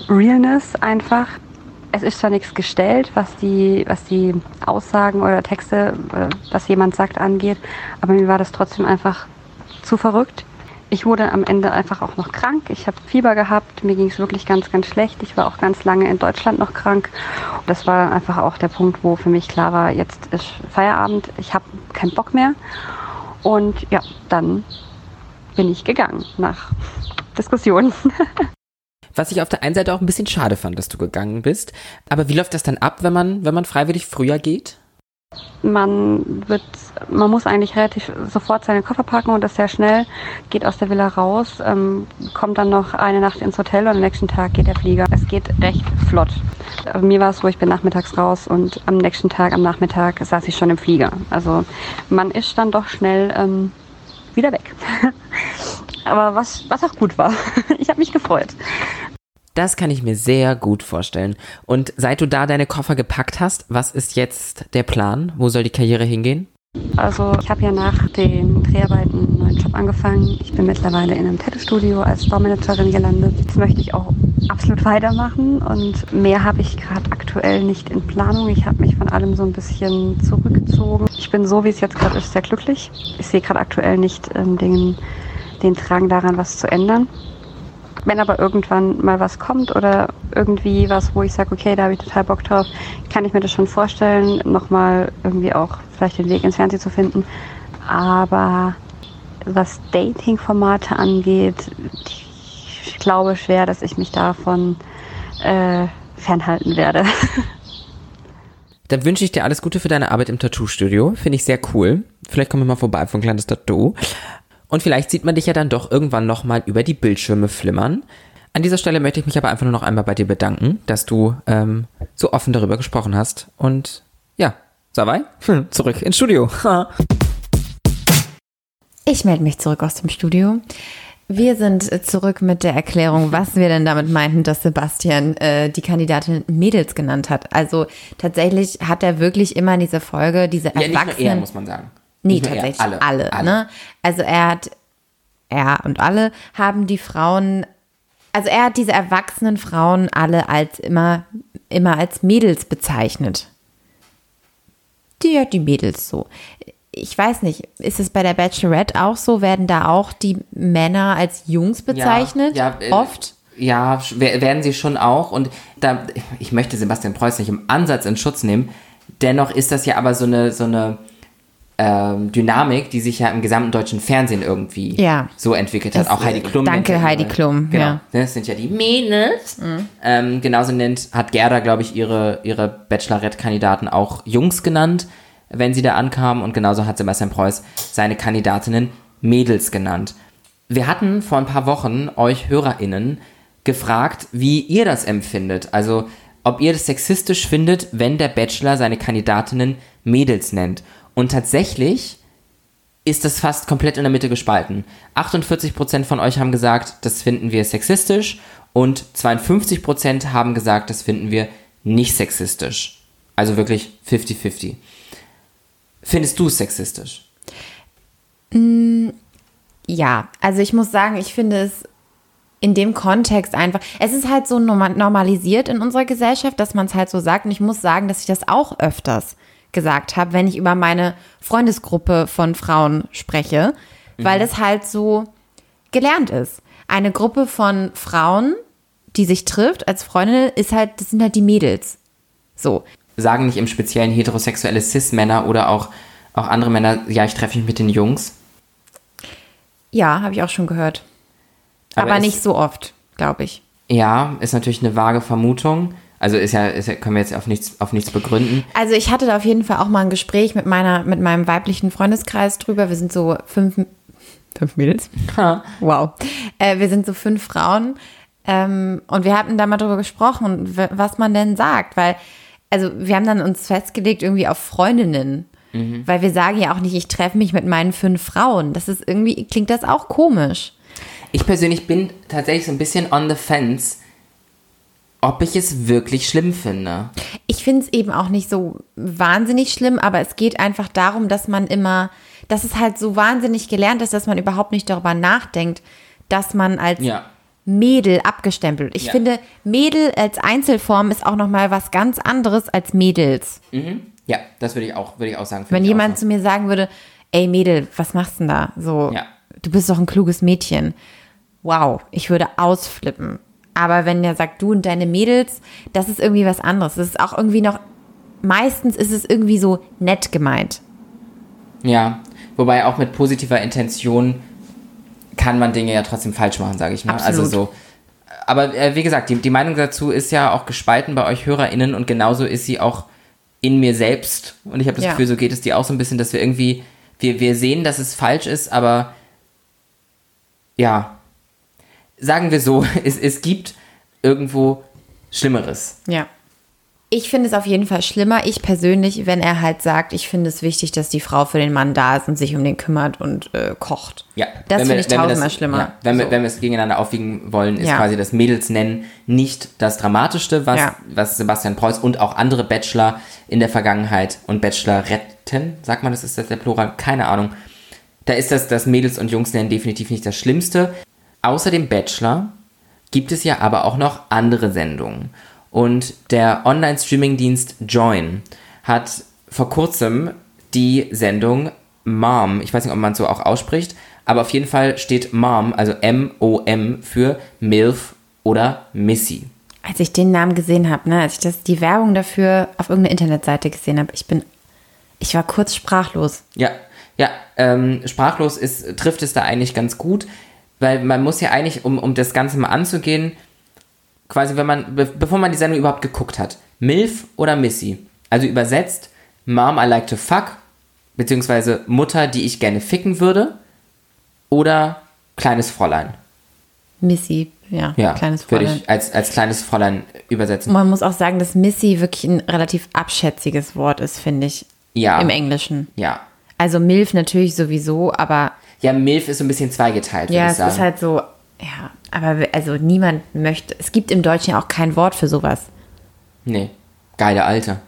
Realness einfach. Es ist zwar nichts gestellt, was die, was die Aussagen oder Texte, äh, was jemand sagt, angeht, aber mir war das trotzdem einfach zu verrückt. Ich wurde am Ende einfach auch noch krank. Ich habe Fieber gehabt. Mir ging es wirklich ganz, ganz schlecht. Ich war auch ganz lange in Deutschland noch krank. Das war einfach auch der Punkt, wo für mich klar war, jetzt ist Feierabend. Ich habe keinen Bock mehr. Und ja, dann bin ich gegangen nach Diskussionen. Was ich auf der einen Seite auch ein bisschen schade fand, dass du gegangen bist. Aber wie läuft das dann ab, wenn man, wenn man freiwillig früher geht? Man wird, man muss eigentlich relativ sofort seine Koffer packen und das sehr schnell, geht aus der Villa raus, ähm, kommt dann noch eine Nacht ins Hotel und am nächsten Tag geht der Flieger. Es geht recht flott. Aber mir war es so, ich bin nachmittags raus und am nächsten Tag, am Nachmittag saß ich schon im Flieger. Also man ist dann doch schnell ähm, wieder weg. Aber was, was auch gut war. Ich habe mich gefreut. Das kann ich mir sehr gut vorstellen. Und seit du da deine Koffer gepackt hast, was ist jetzt der Plan? Wo soll die Karriere hingehen? Also ich habe ja nach den Dreharbeiten einen neuen Job angefangen. Ich bin mittlerweile in einem Tattoo-Studio als Store-Managerin gelandet. Das möchte ich auch absolut weitermachen und mehr habe ich gerade aktuell nicht in Planung. Ich habe mich von allem so ein bisschen zurückgezogen. Ich bin so, wie es jetzt gerade ist, sehr glücklich. Ich sehe gerade aktuell nicht ähm, den, den Drang daran, was zu ändern. Wenn aber irgendwann mal was kommt oder irgendwie was, wo ich sage, okay, da habe ich total Bock drauf, kann ich mir das schon vorstellen, nochmal irgendwie auch vielleicht den Weg ins Fernsehen zu finden. Aber was Dating-Formate angeht, ich glaube schwer, dass ich mich davon äh, fernhalten werde. Dann wünsche ich dir alles Gute für deine Arbeit im Tattoo-Studio. Finde ich sehr cool. Vielleicht kommen wir mal vorbei für ein kleines Tattoo. Und vielleicht sieht man dich ja dann doch irgendwann nochmal über die Bildschirme flimmern. An dieser Stelle möchte ich mich aber einfach nur noch einmal bei dir bedanken, dass du ähm, so offen darüber gesprochen hast. Und ja, Savai, zurück ins Studio. ich melde mich zurück aus dem Studio. Wir sind zurück mit der Erklärung, was wir denn damit meinten, dass Sebastian äh, die Kandidatin Mädels genannt hat. Also tatsächlich hat er wirklich immer in dieser Folge diese Erwachsenen. Ja, nicht nur er, muss man sagen. Nee, Nicht tatsächlich alle. alle, alle. Ne? Also er hat, er und alle haben die Frauen, also er hat diese erwachsenen Frauen alle als immer, immer als Mädels bezeichnet. Die hat die Mädels so. Ich weiß nicht, ist es bei der Bachelorette auch so? Werden da auch die Männer als Jungs bezeichnet? Ja, ja äh, oft? Ja, werden sie schon auch. Und da, ich möchte Sebastian Preuß nicht im Ansatz in Schutz nehmen. Dennoch ist das ja aber so eine, so eine ähm, Dynamik, die sich ja im gesamten deutschen Fernsehen irgendwie ja. so entwickelt hat. Das, Auch Heidi Klum. Danke, Heidi Klum. Genau. Ja. Das sind ja die Mädels. Mhm. Ähm, genauso nennt, hat Gerda, glaube ich, ihre, ihre Bachelorette-Kandidaten auch Jungs genannt, wenn sie da ankamen. Und genauso hat Sebastian Preuß seine Kandidatinnen Mädels genannt. Wir hatten vor ein paar Wochen euch HörerInnen gefragt, wie ihr das empfindet. Also, ob ihr das sexistisch findet, wenn der Bachelor seine Kandidatinnen Mädels nennt. Und tatsächlich ist das fast komplett in der Mitte gespalten. 48% von euch haben gesagt, das finden wir sexistisch und 52% haben gesagt, das finden wir nicht sexistisch. Also wirklich 50-50. Findest du es sexistisch? Ja, also ich muss sagen, ich finde es in dem Kontext einfach, es ist halt so norma- normalisiert in unserer Gesellschaft, dass man es halt so sagt. Und ich muss sagen, dass ich das auch öfters gesagt habe, wenn ich über meine Freundesgruppe von Frauen spreche, weil das halt so gelernt ist. Eine Gruppe von Frauen, die sich trifft als Freundin, ist halt, das sind halt die Mädels. So. Sagen nicht im Speziellen heterosexuelle Cis-Männer oder auch, auch andere Männer, ja, ich treffe mich mit den Jungs. Ja, habe ich auch schon gehört. Aber, es- nicht so oft, glaube ich. Ja, ist natürlich eine vage Vermutung. Also ist ja, ist ja können wir jetzt auf nichts, auf nichts begründen. Also ich hatte da auf jeden Fall auch mal ein Gespräch mit meiner, mit meinem weiblichen Freundeskreis drüber. Wir sind so fünf, fünf Mädels. Wow. Äh, wir sind so fünf Frauen. Ähm, und wir hatten da mal drüber gesprochen, was man denn sagt, weil, also wir haben dann uns festgelegt irgendwie auf Freundinnen. Weil wir sagen ja auch nicht, ich treffe mich mit meinen fünf Frauen. Das ist irgendwie, klingt das auch komisch. Ich persönlich bin tatsächlich so ein bisschen on the fence, ob ich es wirklich schlimm finde. Ich finde es eben auch nicht so wahnsinnig schlimm, aber es geht einfach darum, dass man immer, dass es halt so wahnsinnig gelernt ist, dass man überhaupt nicht darüber nachdenkt, dass man als Ja. Mädel abgestempelt. Ich Ja. finde, Mädel als Einzelform ist auch nochmal was ganz anderes als Mädels. Ja, das würde ich auch, würde ich auch sagen. Wenn jemand zu mir sagen würde, ey Mädel, was machst du denn da? So, Ja. du bist doch ein kluges Mädchen. Wow, ich würde ausflippen. Aber wenn der sagt, du und deine Mädels, das ist irgendwie was anderes. Das ist auch irgendwie noch, meistens ist es irgendwie so nett gemeint. Ja, wobei auch mit positiver Intention kann man Dinge ja trotzdem falsch machen, sage ich mal. Also Absolut. so. Aber äh, wie gesagt, die, die Meinung dazu ist ja auch gespalten bei euch HörerInnen und genauso ist sie auch in mir selbst. Und ich habe das Ja. Gefühl, so geht es dir auch so ein bisschen, dass wir irgendwie, wir, wir sehen, dass es falsch ist, aber ja, sagen wir so, es, es gibt irgendwo Schlimmeres. Ja. Ich finde es auf jeden Fall schlimmer, ich persönlich, wenn er halt sagt, ich finde es wichtig, dass die Frau für den Mann da ist und sich um den kümmert und äh, kocht. Ja, Das finde wir- ich wir tausendmal das, schlimmer. Ja, wenn, wir, So. wenn wir es gegeneinander aufwiegen wollen, ist Ja. quasi das Mädels nennen nicht das Dramatischste, was, Ja. was Sebastian Preuß und auch andere Bachelor in der Vergangenheit und Bacheloretten, sagt man, das ist das der Plural, keine Ahnung. Da ist das, das Mädels und Jungs nennen definitiv nicht das Schlimmste. Außer dem Bachelor gibt es ja aber auch noch andere Sendungen. Und der Online-Streaming-Dienst Join hat vor kurzem die Sendung Mom, ich weiß nicht, ob man es so auch ausspricht, aber auf jeden Fall steht Mom, also M-O-M, für MILF oder Missy. Als ich den Namen gesehen habe, ne, als ich das, die Werbung dafür auf irgendeiner Internetseite gesehen habe, ich bin, ich war kurz sprachlos. Ja, ja, ähm, sprachlos ist, trifft es da eigentlich ganz gut, weil man muss ja eigentlich, um, um das Ganze mal anzugehen, quasi, wenn man, be bevor man die Sendung überhaupt geguckt hat, MILF oder Missy. Also übersetzt, Mom I like to fuck, beziehungsweise Mutter, die ich gerne ficken würde, oder kleines Fräulein. Missy, ja, Ja, kleines würde Fräulein. ich als, als kleines Fräulein übersetzen. Man muss auch sagen, dass Missy wirklich ein relativ abschätziges Wort ist, finde ich. Ja. Im Englischen. Ja. Also Milf natürlich sowieso, aber Ja, MILF ist so ein bisschen zweigeteilt, würde ja, ich es sagen. ist halt so, ja, aber also niemand möchte, es gibt im Deutschen ja auch kein Wort für sowas. nee, geile Alte.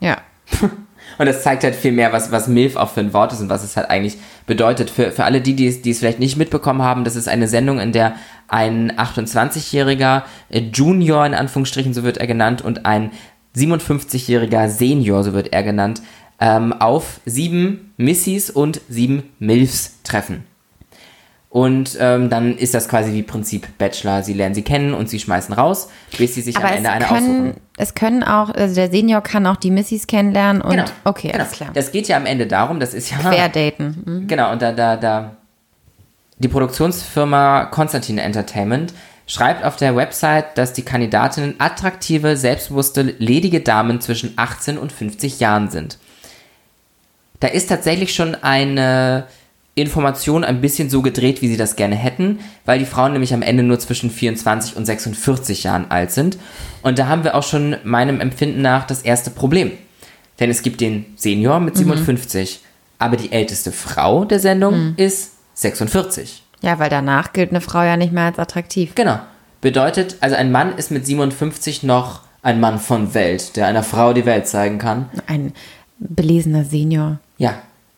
Ja. Und das zeigt halt viel mehr, was, was MILF auch für ein Wort ist und was es halt eigentlich bedeutet. Für, für alle die, die es, die es vielleicht nicht mitbekommen haben, das ist eine Sendung, in der ein 28-jähriger äh, Junior, in Anführungsstrichen, so wird er genannt, und ein 57-jähriger Senior, so wird er genannt, ähm, auf sieben Missys und sieben Milfs treffen. Und ähm, dann ist das quasi wie Prinzip Bachelor. Sie lernen sie kennen und sie schmeißen raus, bis sie sich Aber am Ende eine können, aussuchen. es können auch, also der Senior kann auch die Missys kennenlernen und Genau. okay, genau. alles klar. Das geht ja am Ende darum, das ist ja. Querdaten. Mhm. Genau, und da, da, da. Die Produktionsfirma Konstantin Entertainment schreibt auf der Website, dass die Kandidatinnen attraktive, selbstbewusste, ledige Damen zwischen 18 und 50 Jahren sind. Da ist tatsächlich schon eine Information ein bisschen so gedreht, wie sie das gerne hätten, weil die Frauen nämlich am Ende nur zwischen 24 und 46 Jahren alt sind. Und da haben wir auch schon meinem Empfinden nach das erste Problem. Denn es gibt den Senior mit 57. Aber die älteste Frau der Sendung ist 46. Ja, weil danach gilt eine Frau ja nicht mehr als attraktiv. Genau. Bedeutet, also ein Mann ist mit 57 noch ein Mann von Welt, der einer Frau die Welt zeigen kann. Ein belesener Senior. Ja.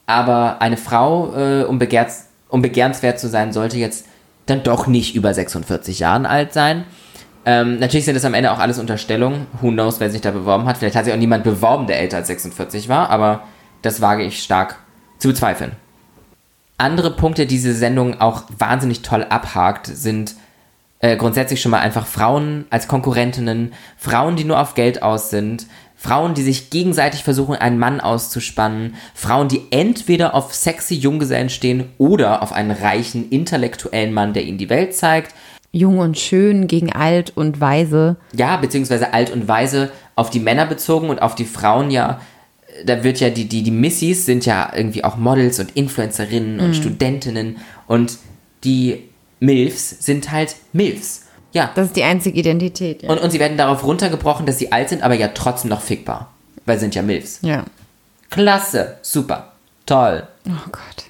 Aber eine Frau, äh, um, begehrt, um begehrenswert zu sein, sollte jetzt dann doch nicht über 46 Jahren alt sein. Ähm, natürlich sind das am Ende auch alles Unterstellungen. Who knows, wer sich da beworben hat. Vielleicht hat sich auch niemand beworben, der älter als 46 war, aber das wage ich stark zu bezweifeln. Andere Punkte, die diese Sendung auch wahnsinnig toll abhakt, sind äh, grundsätzlich schon mal einfach Frauen als Konkurrentinnen, Frauen, die nur auf Geld aus sind, Frauen, die sich gegenseitig versuchen, einen Mann auszuspannen, Frauen, die entweder auf sexy Junggesellen stehen oder auf einen reichen, intellektuellen Mann, der ihnen die Welt zeigt. Jung und schön gegen alt und weise. Ja, beziehungsweise alt und weise auf die Männer bezogen und auf die Frauen ja da wird ja die, die, die Missys sind ja irgendwie auch Models und Influencerinnen und Studentinnen und die Milfs sind halt Milfs. Ja. Das ist die einzige Identität. Ja. Und, und sie werden darauf runtergebrochen, dass sie alt sind, aber ja trotzdem noch fickbar. Weil sie sind ja Milfs. ja. Klasse, super, toll. Oh Gott.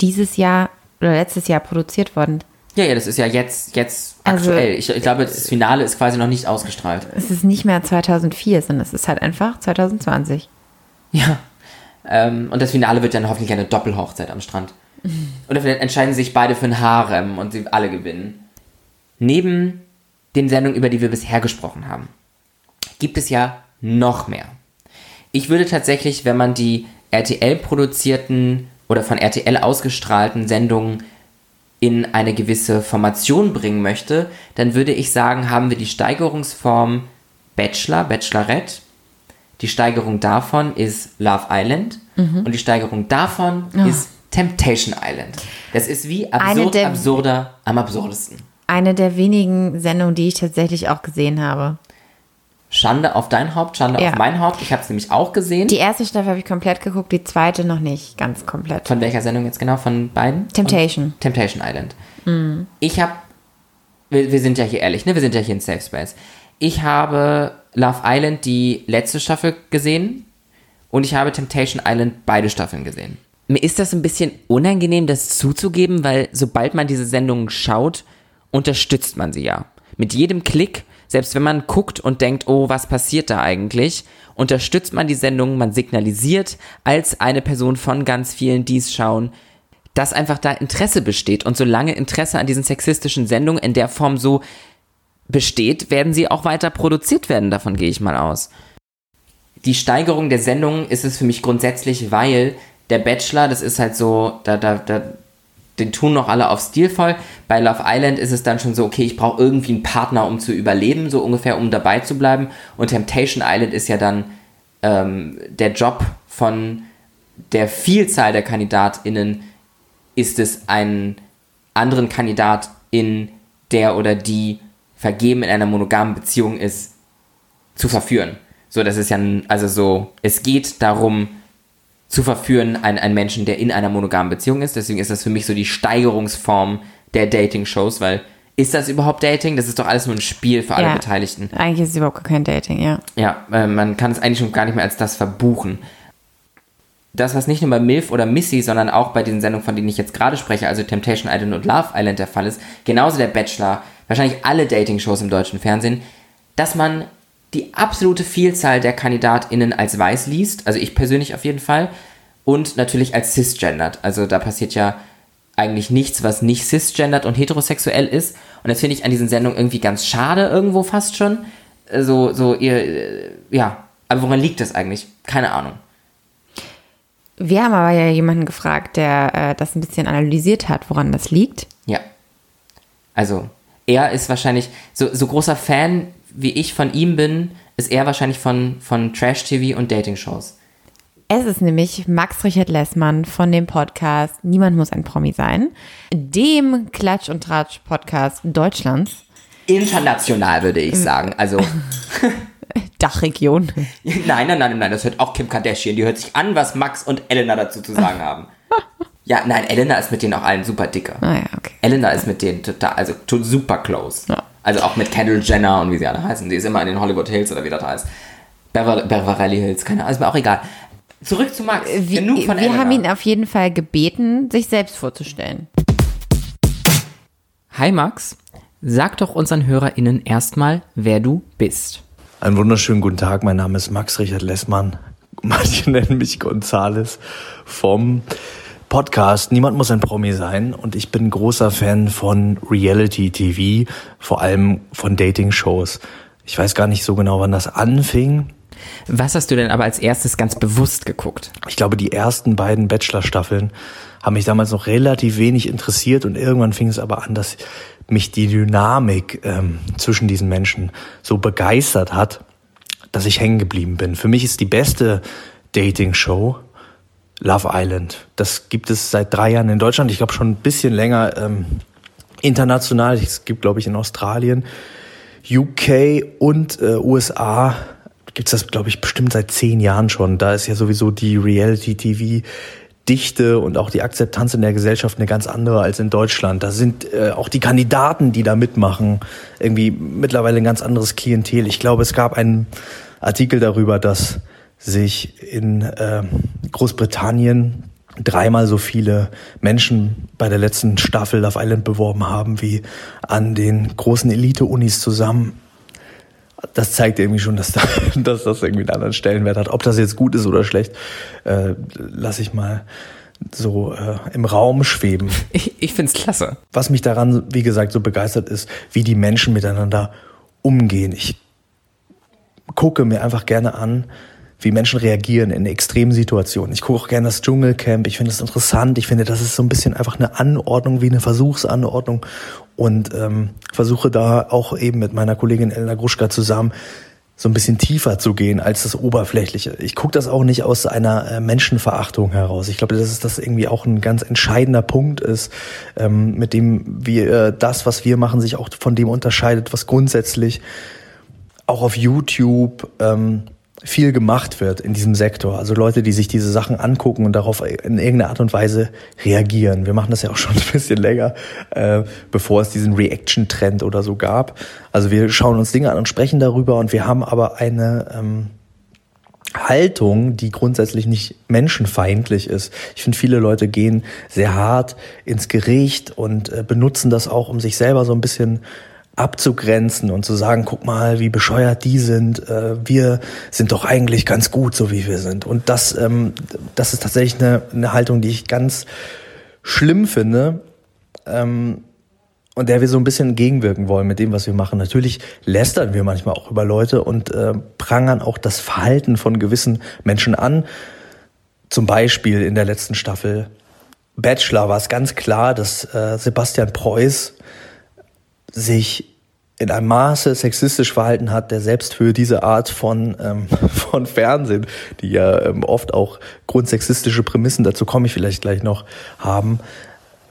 Dieses Jahr oder letztes Jahr produziert worden. Ja, ja, das ist ja jetzt, jetzt Also, aktuell. Ich, ich glaube, das Finale ist quasi noch nicht ausgestrahlt. Es ist nicht mehr 2004, sondern es ist halt einfach 2020. Ja. Ähm, und das Finale wird dann hoffentlich eine Doppelhochzeit am Strand. Oder vielleicht entscheiden sich beide für ein Harem und sie alle gewinnen. Neben den Sendungen, über die wir bisher gesprochen haben, gibt es ja noch mehr. Ich würde tatsächlich, wenn man die RTL-produzierten oder von RTL ausgestrahlten Sendungen in eine gewisse Formation bringen möchte, dann würde ich sagen, haben wir die Steigerungsform Bachelor, Bachelorette. Die Steigerung davon ist Love Island und die Steigerung davon ist Temptation Island. Das ist wie absurd, der- absurder am absurdesten. Eine der wenigen Sendungen, die ich tatsächlich auch gesehen habe. Schande auf dein Haupt, Schande Ja. auf mein Haupt. Ich habe es nämlich auch gesehen. Die erste Staffel habe ich komplett geguckt, die zweite noch nicht ganz komplett. Von welcher Sendung jetzt genau? Von beiden? Temptation. Temptation Island. Ich habe, wir, wir sind ja hier ehrlich, ne? Wir sind ja hier in Safe Space. Ich habe Love Island die letzte Staffel gesehen und ich habe Temptation Island beide Staffeln gesehen. Mir ist das ein bisschen unangenehm, das zuzugeben, weil sobald man diese Sendungen schaut, unterstützt man sie ja. Mit jedem Klick, selbst wenn man guckt und denkt, oh, was passiert da eigentlich, unterstützt man die Sendung, man signalisiert als eine Person von ganz vielen, die es schauen, dass einfach da Interesse besteht. Und solange Interesse an diesen sexistischen Sendungen in der Form so besteht, werden sie auch weiter produziert werden, davon gehe ich mal aus. Die Steigerung der Sendungen ist es für mich grundsätzlich, weil der Bachelor, das ist halt so, da, da, da, den tun noch alle auf stilvoll. Bei Love Island ist es dann schon so, okay, ich brauche irgendwie einen Partner, um zu überleben, so ungefähr, um dabei zu bleiben. Und Temptation Island ist ja dann ähm, der Job von der Vielzahl der KandidatInnen, ist es einen anderen Kandidat in der oder die vergeben in einer monogamen Beziehung ist, zu verführen. So, das ist ja, also so, es geht darum, zu verführen, einen, einen Menschen, der in einer monogamen Beziehung ist. Deswegen ist das für mich so die Steigerungsform der Dating-Shows, weil ist das überhaupt Dating? Das ist doch alles nur ein Spiel für alle Ja. Beteiligten. Eigentlich ist es überhaupt kein Dating, ja. Ja, äh, man kann es eigentlich schon gar nicht mehr als das verbuchen. Das, was nicht nur bei MILF oder Missy, sondern auch bei den Sendungen, von denen ich jetzt gerade spreche, also Temptation Island und Love Island der Fall ist, genauso der Bachelor, wahrscheinlich alle Dating-Shows im deutschen Fernsehen, dass man die absolute Vielzahl der KandidatInnen als weiß liest, also ich persönlich auf jeden Fall, und natürlich als cisgendert. Also da passiert ja eigentlich nichts, was nicht cisgendert und heterosexuell ist. Und das finde ich an diesen Sendungen irgendwie ganz schade, irgendwo fast schon. So, so, ihr, äh, ja. Aber woran liegt das eigentlich? Keine Ahnung. Wir haben aber ja jemanden gefragt, der äh, das ein bisschen analysiert hat, woran das liegt. Ja. Also, er ist wahrscheinlich, so, so großer Fan wie ich von ihm bin, ist er wahrscheinlich von, von Trash-TV und Dating-Shows. Es ist nämlich Max Richard Lessmann von dem Podcast Niemand muss ein Promi sein, dem Klatsch und Tratsch Podcast Deutschlands, International würde ich sagen. Also, Dachregion. nein, nein, nein, nein, das hört auch Kim Kardashian. Die hört sich an, was Max und Elena dazu zu sagen haben. Ja, nein, Elena ist mit denen auch allen super dicker. Ah ja, okay. Elena ist mit denen total, also super close. Ja. Also auch mit Kendall Jenner und wie sie alle heißen. Die ist immer in den Hollywood Hills oder wie das heißt. Bever Beverly Hills, keine Ahnung, ist mir auch egal. Zurück zu Max. Wir, Genug von wir Elena. haben ihn auf jeden Fall gebeten, sich selbst vorzustellen. Hi Max, sag doch unseren HörerInnen erstmal, wer du bist. Einen wunderschönen guten Tag, mein Name ist Max Richard Lessmann. Manche nennen mich Gonzales vom Podcast Niemand muss ein Promi sein und ich bin großer Fan von Reality TV, vor allem von Dating-Shows. Ich weiß gar nicht so genau, wann das anfing. Was hast du denn aber als erstes ganz bewusst geguckt? Ich glaube, die ersten beiden Bachelor-Staffeln haben mich damals noch relativ wenig interessiert und irgendwann fing es aber an, dass mich die Dynamik ähm, zwischen diesen Menschen so begeistert hat, dass ich hängen geblieben bin. Für mich ist die beste Dating-Show Love Island. Das gibt es seit drei Jahren in Deutschland. Ich glaube schon ein bisschen länger ähm, international. Es gibt, glaube ich, in Australien, UK und äh, USA gibt es das, glaube ich, bestimmt seit zehn Jahren schon. Da ist ja sowieso die Reality-TV Dichte und auch die Akzeptanz in der Gesellschaft eine ganz andere als in Deutschland. Da sind äh, auch die Kandidaten, die da mitmachen, irgendwie mittlerweile ein ganz anderes Klientel. Ich glaube, es gab einen Artikel darüber, dass sich in äh, Großbritannien dreimal so viele Menschen bei der letzten Staffel Love Island beworben haben wie an den großen Elite-Unis zusammen. Das zeigt irgendwie schon, dass, da, dass das irgendwie einen anderen Stellenwert hat. Ob das jetzt gut ist oder schlecht, äh, lasse ich mal so äh, im Raum schweben. Ich, ich find's klasse. Was mich daran, wie gesagt, so begeistert ist, wie die Menschen miteinander umgehen. Ich gucke mir einfach gerne an, wie Menschen reagieren in extremen Situationen. Ich gucke auch gerne das Dschungelcamp. Ich finde das interessant. Ich finde, das ist so ein bisschen einfach eine Anordnung, wie eine Versuchsanordnung. Und ähm, versuche da auch eben mit meiner Kollegin Elena Gruschka zusammen so ein bisschen tiefer zu gehen als das Oberflächliche. Ich gucke das auch nicht aus einer äh, Menschenverachtung heraus. Ich glaube, dass das irgendwie auch ein ganz entscheidender Punkt ist, ähm, mit dem wir äh, das, was wir machen, sich auch von dem unterscheidet, was grundsätzlich auch auf YouTube ähm, viel gemacht wird in diesem Sektor. Also Leute, die sich diese Sachen angucken und darauf in irgendeiner Art und Weise reagieren. Wir machen das ja auch schon ein bisschen länger, äh, bevor es diesen Reaction-Trend oder so gab. Also wir schauen uns Dinge an und sprechen darüber und wir haben aber eine ähm, Haltung, die grundsätzlich nicht menschenfeindlich ist. Ich finde, viele Leute gehen sehr hart ins Gericht und äh, benutzen das auch, um sich selber so ein bisschen abzugrenzen und zu sagen, guck mal, wie bescheuert die sind. Äh, wir sind doch eigentlich ganz gut, so wie wir sind. Und das, ähm, das ist tatsächlich eine, eine Haltung, die ich ganz schlimm finde. Ähm, und der wir so ein bisschen entgegenwirken wollen mit dem, was wir machen. Natürlich lästern wir manchmal auch über Leute und äh, prangern auch das Verhalten von gewissen Menschen an. Zum Beispiel in der letzten Staffel Bachelor war es ganz klar, dass äh, Sebastian Preuß sich in einem Maße sexistisch verhalten hat, der selbst für diese Art von, ähm, von Fernsehen, die ja ähm, oft auch grundsexistische Prämissen, dazu komme ich vielleicht gleich noch, haben,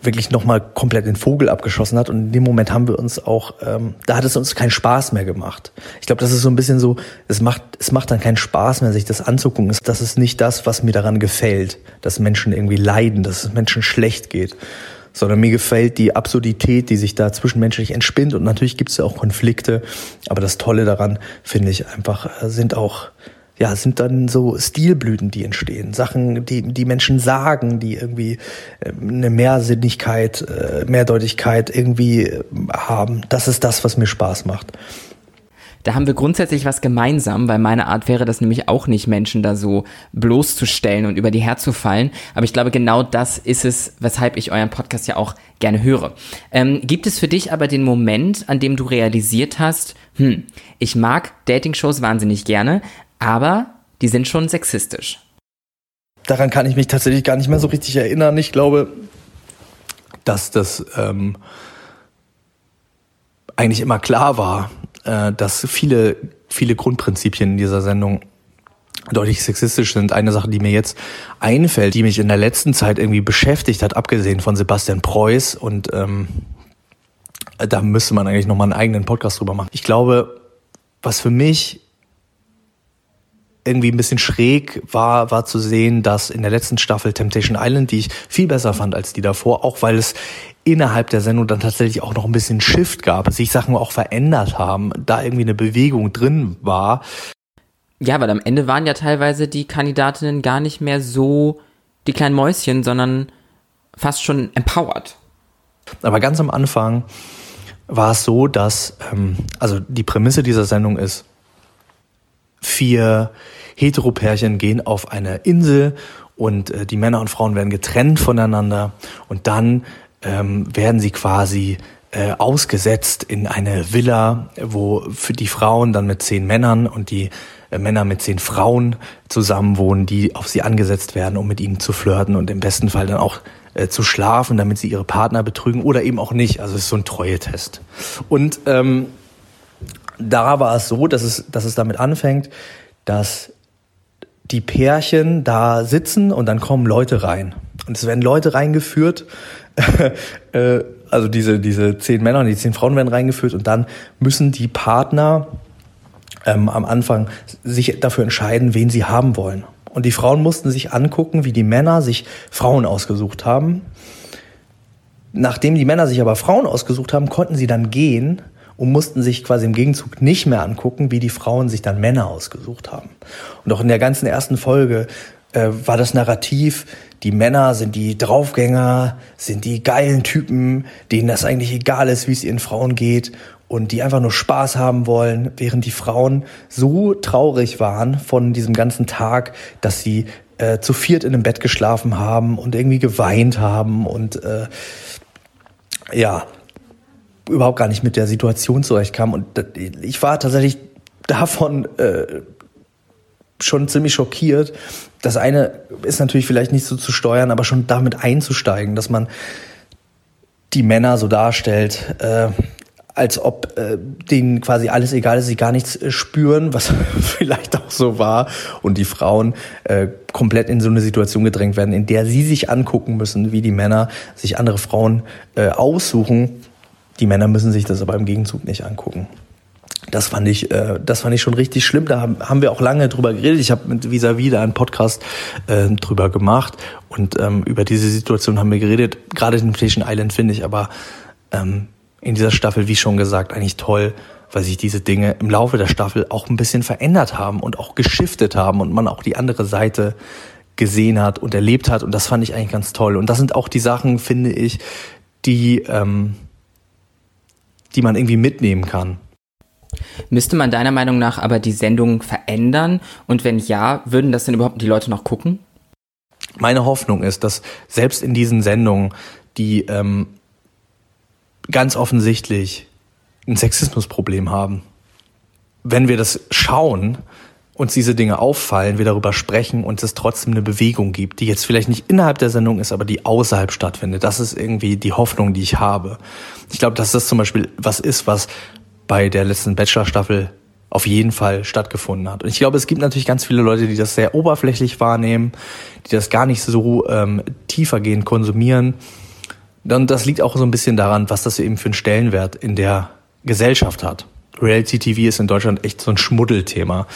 wirklich nochmal komplett den Vogel abgeschossen hat. Und in dem Moment haben wir uns auch, ähm, da hat es uns keinen Spaß mehr gemacht. Ich glaube, das ist so ein bisschen so, es macht, es macht dann keinen Spaß mehr, sich das anzugucken. Das ist nicht das, was mir daran gefällt, dass Menschen irgendwie leiden, dass es Menschen schlecht geht. Sondern mir gefällt die Absurdität, die sich da zwischenmenschlich entspinnt. Und natürlich gibt es ja auch Konflikte. Aber das Tolle daran, finde ich, einfach äh, sind auch ja, sind dann so Stilblüten, die entstehen. Sachen, die die Menschen sagen, die irgendwie äh, eine Mehrsinnigkeit, äh, Mehrdeutigkeit irgendwie äh, haben. Das ist das, was mir Spaß macht. Da haben wir grundsätzlich was gemeinsam, weil meine Art wäre das nämlich auch nicht, Menschen da so bloßzustellen und über die herzufallen. Aber ich glaube, genau das ist es, weshalb ich euren Podcast ja auch gerne höre. Ähm, gibt es für dich aber den Moment, an dem du realisiert hast, hm, ich mag Dating-Shows wahnsinnig gerne, aber die sind schon sexistisch. Daran kann ich mich tatsächlich gar nicht mehr so richtig erinnern. Ich glaube, dass das ähm, eigentlich immer klar war, äh, dass viele, viele Grundprinzipien in dieser Sendung deutlich sexistisch sind. Eine Sache, die mir jetzt einfällt, die mich in der letzten Zeit irgendwie beschäftigt hat, abgesehen von Sebastian Preuß und ähm, da müsste man eigentlich nochmal einen eigenen Podcast drüber machen. Ich glaube, was für mich irgendwie ein bisschen schräg war, war zu sehen, dass in der letzten Staffel Temptation Island, die ich viel besser fand als die davor, auch weil es innerhalb der Sendung dann tatsächlich auch noch ein bisschen Shift gab, sich Sachen auch verändert haben, da irgendwie eine Bewegung drin war. Ja, weil am Ende waren ja teilweise die Kandidatinnen gar nicht mehr so die kleinen Mäuschen, sondern fast schon empowered. Aber ganz am Anfang war es so, dass, ähm, also die Prämisse dieser Sendung ist, vier Heteropärchen gehen auf eine Insel und äh, die Männer und Frauen werden getrennt voneinander und dann ähm, werden sie quasi äh, ausgesetzt in eine Villa, wo für die Frauen dann mit zehn Männern und die äh, Männer mit zehn Frauen zusammenwohnen, die auf sie angesetzt werden, um mit ihnen zu flirten und im besten Fall dann auch äh, zu schlafen, damit sie ihre Partner betrügen oder eben auch nicht. Also es ist so ein Treue-Test. Und ähm, da war es so, dass es, dass es damit anfängt, dass die Pärchen da sitzen und dann kommen Leute rein. Und es werden Leute reingeführt, also diese, diese zehn Männer und die zehn Frauen werden reingeführt und dann müssen die Partner ähm, am Anfang sich dafür entscheiden, wen sie haben wollen. Und die Frauen mussten sich angucken, wie die Männer sich Frauen ausgesucht haben. Nachdem die Männer sich aber Frauen ausgesucht haben, konnten sie dann gehen und mussten sich quasi im Gegenzug nicht mehr angucken, wie die Frauen sich dann Männer ausgesucht haben. Und auch in der ganzen ersten Folge äh, war das Narrativ, die Männer sind die Draufgänger, sind die geilen Typen, denen das eigentlich egal ist, wie es ihren Frauen geht und die einfach nur Spaß haben wollen, während die Frauen so traurig waren von diesem ganzen Tag, dass sie äh, zu viert in einem Bett geschlafen haben und irgendwie geweint haben und äh, ja, überhaupt gar nicht mit der Situation zurechtkamen. Und ich war tatsächlich davon äh, schon ziemlich schockiert. Das eine ist natürlich vielleicht nicht so zu steuern, aber schon damit einzusteigen, dass man die Männer so darstellt, äh, als ob äh, denen quasi alles egal ist, sie gar nichts äh, spüren, was vielleicht auch so war, und die Frauen äh, komplett in so eine Situation gedrängt werden, in der sie sich angucken müssen, wie die Männer sich andere Frauen äh, aussuchen. Die Männer müssen sich das aber im Gegenzug nicht angucken. Das fand ich, äh, das fand ich schon richtig schlimm. Da haben, haben wir auch lange drüber geredet. Ich habe mit Visavi da einen Podcast äh, drüber gemacht und ähm, über diese Situation haben wir geredet. Gerade Temptation Island finde ich aber ähm, in dieser Staffel, wie schon gesagt, eigentlich toll, weil sich diese Dinge im Laufe der Staffel auch ein bisschen verändert haben und auch geschiftet haben und man auch die andere Seite gesehen hat und erlebt hat. Und das fand ich eigentlich ganz toll. Und das sind auch die Sachen, finde ich, die, ähm, die man irgendwie mitnehmen kann. Müsste man deiner Meinung nach aber die Sendung verändern? Und wenn ja, würden das denn überhaupt die Leute noch gucken? Meine Hoffnung ist, dass selbst in diesen Sendungen, die ähm, ganz offensichtlich ein Sexismusproblem haben. Wenn wir das schauen, uns diese Dinge auffallen, wir darüber sprechen und es trotzdem eine Bewegung gibt, die jetzt vielleicht nicht innerhalb der Sendung ist, aber die außerhalb stattfindet. Das ist irgendwie die Hoffnung, die ich habe. Ich glaube, dass das zum Beispiel was ist, was bei der letzten Bachelor-Staffel auf jeden Fall stattgefunden hat. Und ich glaube, es gibt natürlich ganz viele Leute, die das sehr oberflächlich wahrnehmen, die das gar nicht so ähm, tiefergehend konsumieren und das liegt auch so ein bisschen daran, was das eben für einen Stellenwert in der Gesellschaft hat. Reality TV ist in Deutschland echt so ein Schmuddelthema.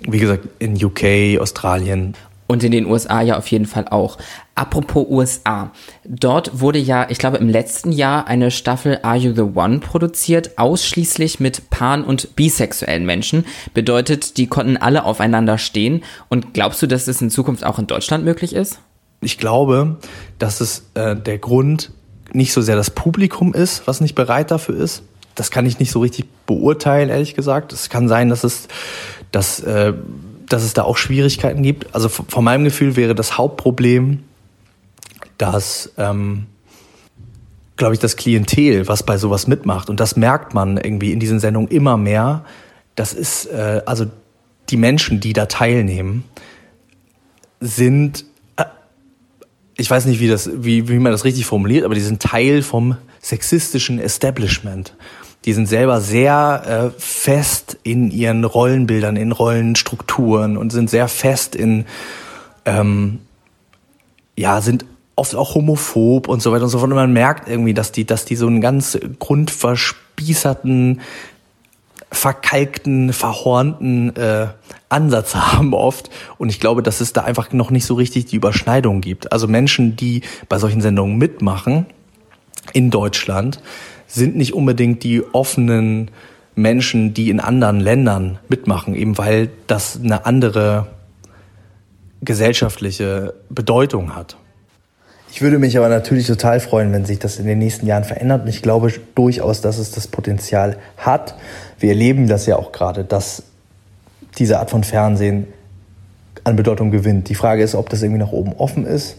Wie gesagt, in UK, Australien. Und in den USA ja auf jeden Fall auch. Apropos USA. Dort wurde ja, ich glaube, im letzten Jahr eine Staffel Are You the One produziert, ausschließlich mit pan- und bisexuellen Menschen. Bedeutet, die konnten alle aufeinander stehen. Und glaubst du, dass das in Zukunft auch in Deutschland möglich ist? Ich glaube, dass es äh, der Grund nicht so sehr das Publikum ist, was nicht bereit dafür ist. Das kann ich nicht so richtig beurteilen, ehrlich gesagt. Es kann sein, dass es, dass, äh, dass es da auch Schwierigkeiten gibt. Also von meinem Gefühl wäre das Hauptproblem, dass, ähm, glaube ich, das Klientel, was bei sowas mitmacht, und das merkt man irgendwie in diesen Sendungen immer mehr, das ist, äh, also die Menschen, die da teilnehmen, sind ich weiß nicht, wie, das, wie, wie man das richtig formuliert, aber die sind Teil vom sexistischen Establishment. Die sind selber sehr äh, fest in ihren Rollenbildern, in Rollenstrukturen und sind sehr fest in, ähm, ja, sind oft auch homophob und so weiter und so fort. Und man merkt irgendwie, dass die, dass die so einen ganz grundverspießerten verkalkten, verhornten äh, Ansatz haben oft. Und ich glaube, dass es da einfach noch nicht so richtig die Überschneidung gibt. Also Menschen, die bei solchen Sendungen mitmachen in Deutschland, sind nicht unbedingt die offenen Menschen, die in anderen Ländern mitmachen, eben weil das eine andere gesellschaftliche Bedeutung hat. Ich würde mich aber natürlich total freuen, wenn sich das in den nächsten Jahren verändert. Und ich glaube durchaus, dass es das Potenzial hat. Wir erleben das ja auch gerade, dass diese Art von Fernsehen an Bedeutung gewinnt. Die Frage ist, ob das irgendwie nach oben offen ist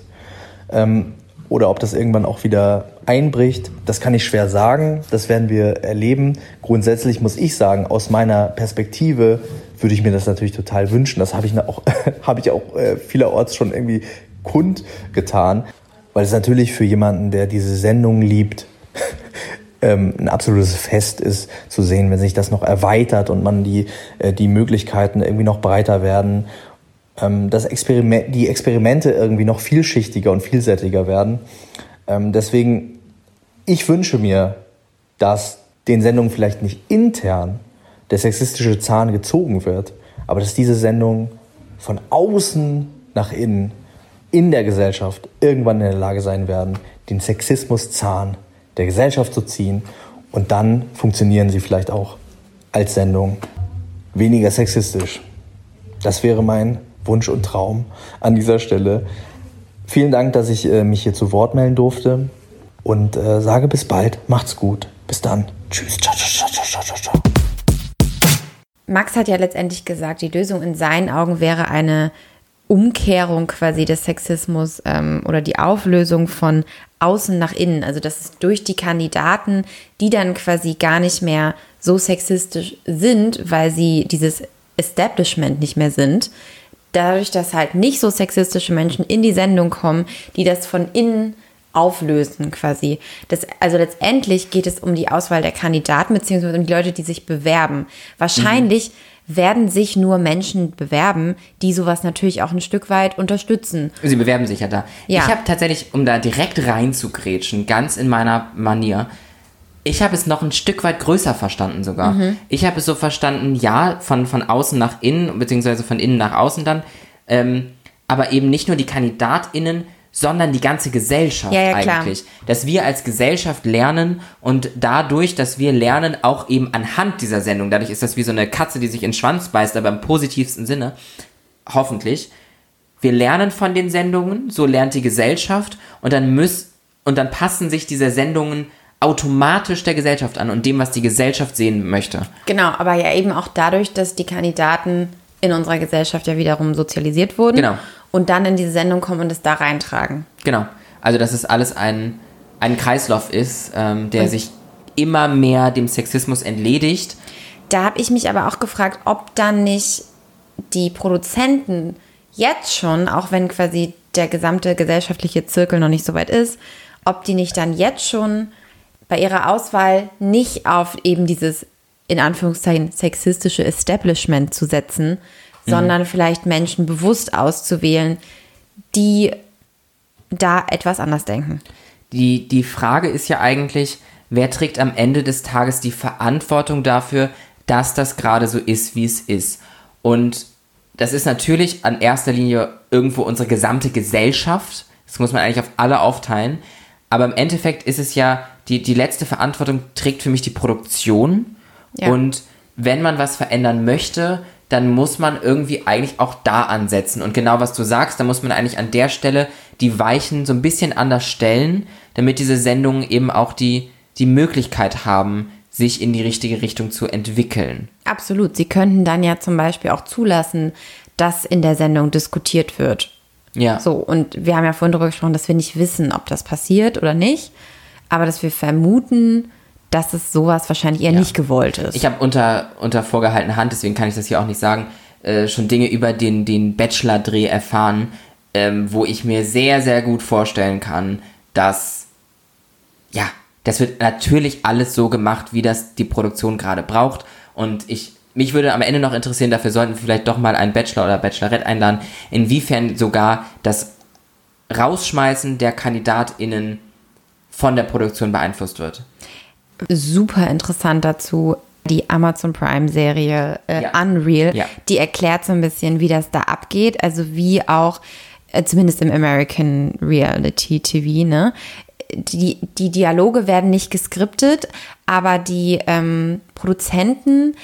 ähm, oder ob das irgendwann auch wieder einbricht. Das kann ich schwer sagen. Das werden wir erleben. Grundsätzlich muss ich sagen, aus meiner Perspektive würde ich mir das natürlich total wünschen. Das habe ich auch, habe ich auch äh, vielerorts schon irgendwie kundgetan. Weil es natürlich für jemanden, der diese Sendung liebt, ähm, ein absolutes Fest ist zu sehen, wenn sich das noch erweitert und man die, äh, die Möglichkeiten irgendwie noch breiter werden, ähm, das Experiment, die Experimente irgendwie noch vielschichtiger und vielseitiger werden. Ähm, deswegen, ich wünsche mir, dass den Sendungen vielleicht nicht intern der sexistische Zahn gezogen wird, aber dass diese Sendung von außen nach innen in der Gesellschaft irgendwann in der Lage sein werden, den Sexismuszahn der Gesellschaft zu ziehen. Und dann funktionieren sie vielleicht auch als Sendung weniger sexistisch. Das wäre mein Wunsch und Traum an dieser Stelle. Vielen Dank, dass ich äh, mich hier zu Wort melden durfte und äh, sage bis bald. Macht's gut. Bis dann. Tschüss. Ciao, ciao, ciao, ciao, ciao, ciao. Max hat ja letztendlich gesagt, die Lösung in seinen Augen wäre eine Umkehrung quasi des Sexismus ähm, oder die Auflösung von außen nach innen. Also dass es durch die Kandidaten, die dann quasi gar nicht mehr so sexistisch sind, weil sie dieses Establishment nicht mehr sind, dadurch, dass halt nicht so sexistische Menschen in die Sendung kommen, die das von innen auflösen quasi. Das, also letztendlich geht es um die Auswahl der Kandidaten beziehungsweise um die Leute, die sich bewerben. Wahrscheinlich mhm werden sich nur Menschen bewerben, die sowas natürlich auch ein Stück weit unterstützen. Sie bewerben sich ja da. Ja. Ich habe tatsächlich, um da direkt reinzugrätschen, ganz in meiner Manier, ich habe es noch ein Stück weit größer verstanden sogar. Mhm. Ich habe es so verstanden, ja, von, von außen nach innen, beziehungsweise von innen nach außen dann, ähm, aber eben nicht nur die KandidatInnen, sondern die ganze Gesellschaft ja, ja, eigentlich. Klar. Dass wir als Gesellschaft lernen und dadurch, dass wir lernen, auch eben anhand dieser Sendung, dadurch ist das wie so eine Katze, die sich in den Schwanz beißt, aber im positivsten Sinne, hoffentlich. Wir lernen von den Sendungen, so lernt die Gesellschaft und dann müssen, und dann passen sich diese Sendungen automatisch der Gesellschaft an und dem, was die Gesellschaft sehen möchte. Genau, aber ja eben auch dadurch, dass die Kandidaten in unserer Gesellschaft ja wiederum sozialisiert wurden. Genau und dann in diese Sendung kommen und es da reintragen. Genau. Also, dass es alles ein, ein Kreislauf ist, ähm, der und sich immer mehr dem Sexismus entledigt. Da habe ich mich aber auch gefragt, ob dann nicht die Produzenten jetzt schon, auch wenn quasi der gesamte gesellschaftliche Zirkel noch nicht so weit ist, ob die nicht dann jetzt schon bei ihrer Auswahl nicht auf eben dieses in Anführungszeichen sexistische Establishment zu setzen, sondern mhm. vielleicht Menschen bewusst auszuwählen, die da etwas anders denken. Die, die Frage ist ja eigentlich, wer trägt am Ende des Tages die Verantwortung dafür, dass das gerade so ist, wie es ist. Und das ist natürlich an erster Linie irgendwo unsere gesamte Gesellschaft. Das muss man eigentlich auf alle aufteilen. Aber im Endeffekt ist es ja, die, die letzte Verantwortung trägt für mich die Produktion. Ja. Und wenn man was verändern möchte, dann muss man irgendwie eigentlich auch da ansetzen. Und genau was du sagst, da muss man eigentlich an der Stelle die Weichen so ein bisschen anders stellen, damit diese Sendungen eben auch die, die Möglichkeit haben, sich in die richtige Richtung zu entwickeln. Absolut. Sie könnten dann ja zum Beispiel auch zulassen, dass in der Sendung diskutiert wird. Ja. So, und wir haben ja vorhin darüber gesprochen, dass wir nicht wissen, ob das passiert oder nicht, aber dass wir vermuten, dass es sowas wahrscheinlich eher ja. nicht gewollt ist. Ich habe unter, unter vorgehaltener Hand, deswegen kann ich das hier auch nicht sagen, äh, schon Dinge über den, den Bachelor-Dreh erfahren, ähm, wo ich mir sehr, sehr gut vorstellen kann, dass, ja, das wird natürlich alles so gemacht, wie das die Produktion gerade braucht. Und ich, mich würde am Ende noch interessieren, dafür sollten wir vielleicht doch mal einen Bachelor oder Bachelorette einladen, inwiefern sogar das Rausschmeißen der KandidatInnen von der Produktion beeinflusst wird super interessant dazu die Amazon Prime Serie äh, ja. Unreal. Ja. Die erklärt so ein bisschen, wie das da abgeht. Also wie auch, äh, zumindest im American Reality TV, ne? die, die Dialoge werden nicht geskriptet, aber die ähm, Produzenten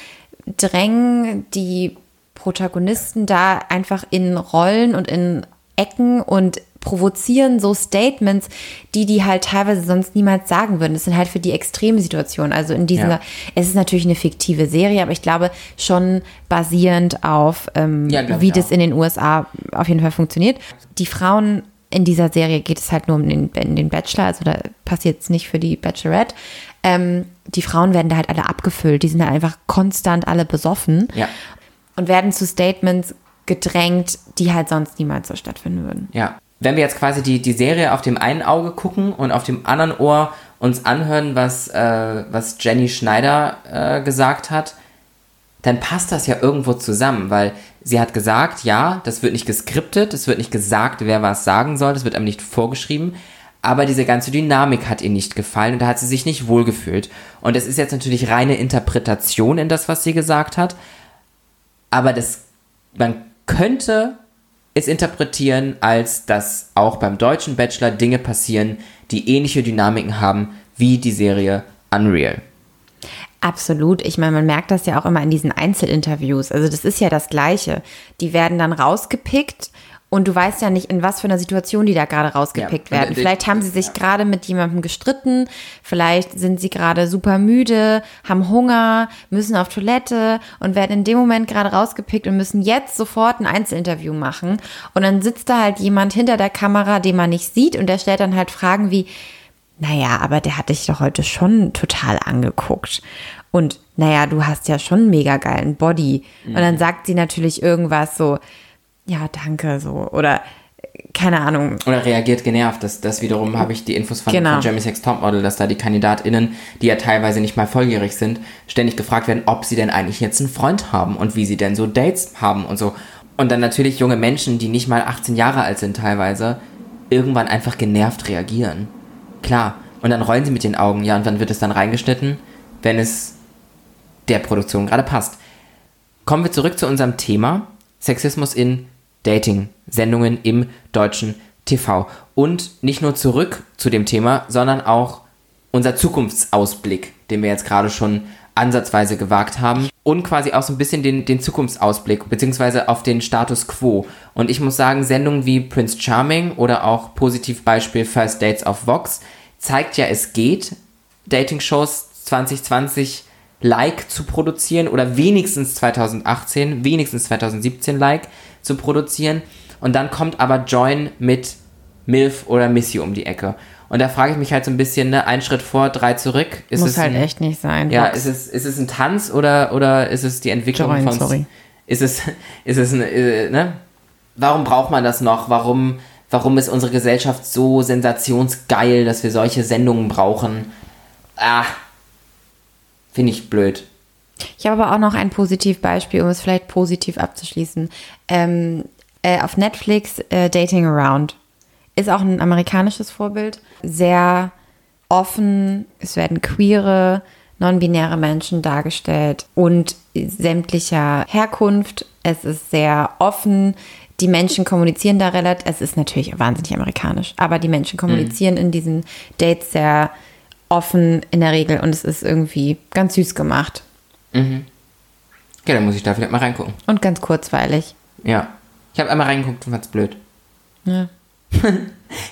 drängen die Protagonisten da einfach in Rollen und in Ecken und provozieren so Statements, die die halt teilweise sonst niemals sagen würden. Das sind halt für die extreme Situationen. Also in dieser, Ja. es ist natürlich eine fiktive Serie, aber ich glaube schon basierend auf, ähm, Ja, glaub wie das auch. in den USA auf jeden Fall funktioniert. Die Frauen in dieser Serie geht es halt nur um den, um den Bachelor, also da passiert es nicht für die Bachelorette. Ähm, die Frauen werden da halt alle abgefüllt, die sind halt einfach konstant alle besoffen Ja. und werden zu Statements gedrängt, die halt sonst niemals so stattfinden würden. Ja. Wenn wir jetzt quasi die, die Serie auf dem einen Auge gucken und auf dem anderen Ohr uns anhören, was, äh, was Jenny Schneider äh, gesagt hat, dann passt das ja irgendwo zusammen, weil sie hat gesagt, ja, das wird nicht geskriptet, es wird nicht gesagt, wer was sagen soll, das wird einem nicht vorgeschrieben, aber diese ganze Dynamik hat ihr nicht gefallen und da hat sie sich nicht wohlgefühlt. Und es ist jetzt natürlich reine Interpretation in das, was sie gesagt hat, aber das, man könnte es interpretieren, als dass auch beim deutschen Bachelor Dinge passieren, die ähnliche Dynamiken haben wie die Serie Unreal. Absolut. Ich meine, man merkt das ja auch immer in diesen Einzelinterviews. Also das ist ja das Gleiche. Die werden dann rausgepickt und du weißt ja nicht, in was für einer Situation die da gerade rausgepickt Ja, und, werden. Vielleicht haben sie sich gerade mit jemandem gestritten, vielleicht sind sie gerade super müde, haben Hunger, müssen auf Toilette und werden in dem Moment gerade rausgepickt und müssen jetzt sofort ein Einzelinterview machen. Und dann sitzt da halt jemand hinter der Kamera, den man nicht sieht und der stellt dann halt Fragen wie, naja, aber der hat dich doch heute schon total angeguckt. Und naja, du hast ja schon einen mega geilen Body. Und Mhm. dann sagt sie natürlich irgendwas so, ja, danke, so. Oder keine Ahnung. Oder reagiert genervt. Das, das wiederum habe ich die Infos von, Genau. von Jeremy Sex Topmodel, dass da die KandidatInnen, die ja teilweise nicht mal volljährig sind, ständig gefragt werden, ob sie denn eigentlich jetzt einen Freund haben und wie sie denn so Dates haben und so. Und dann natürlich junge Menschen, die nicht mal 18 Jahre alt sind teilweise, irgendwann einfach genervt reagieren. Klar. Und dann rollen sie mit den Augen, ja, und dann wird es dann reingeschnitten, wenn es der Produktion gerade passt. Kommen wir zurück zu unserem Thema Sexismus in Dating-Sendungen im deutschen TV. Und nicht nur zurück zu dem Thema, sondern auch unser Zukunftsausblick, den wir jetzt gerade schon ansatzweise gewagt haben. Und quasi auch so ein bisschen den, den Zukunftsausblick, beziehungsweise auf den Status quo. Und ich muss sagen, Sendungen wie Prince Charming oder auch Positivbeispiel First Dates auf Vox zeigt ja, es geht, Dating-Shows 2020 like zu produzieren oder wenigstens 2018, wenigstens 2017 like zu produzieren. Und dann kommt aber Join mit MILF oder Missy um die Ecke. Und da frage ich mich halt so ein bisschen, ne, ein Schritt vor, drei zurück. Ist Muss halt ein, echt nicht sein. Ja, ist es, ist es ein Tanz oder, oder ist es die Entwicklung Join, von. sorry. Ist es, ist es äh, ne? Warum braucht man das noch? Warum, warum ist unsere Gesellschaft so sensationsgeil, dass wir solche Sendungen brauchen? Ah, finde ich blöd. Ich habe aber auch noch ein Positivbeispiel, um es vielleicht positiv abzuschließen. Ähm, äh, auf Netflix äh, Dating Around ist auch ein amerikanisches Vorbild. Sehr offen, es werden queere, non-binäre Menschen dargestellt und sämtlicher Herkunft. Es ist sehr offen. Die Menschen kommunizieren da relativ, es ist natürlich wahnsinnig amerikanisch, aber die Menschen kommunizieren in diesen Dates sehr offen in der Regel und es ist irgendwie ganz süß gemacht. Okay, dann muss ich da vielleicht mal reingucken. Und ganz kurzweilig. Ja. Ich habe einmal reingeguckt und fand's blöd. Ja.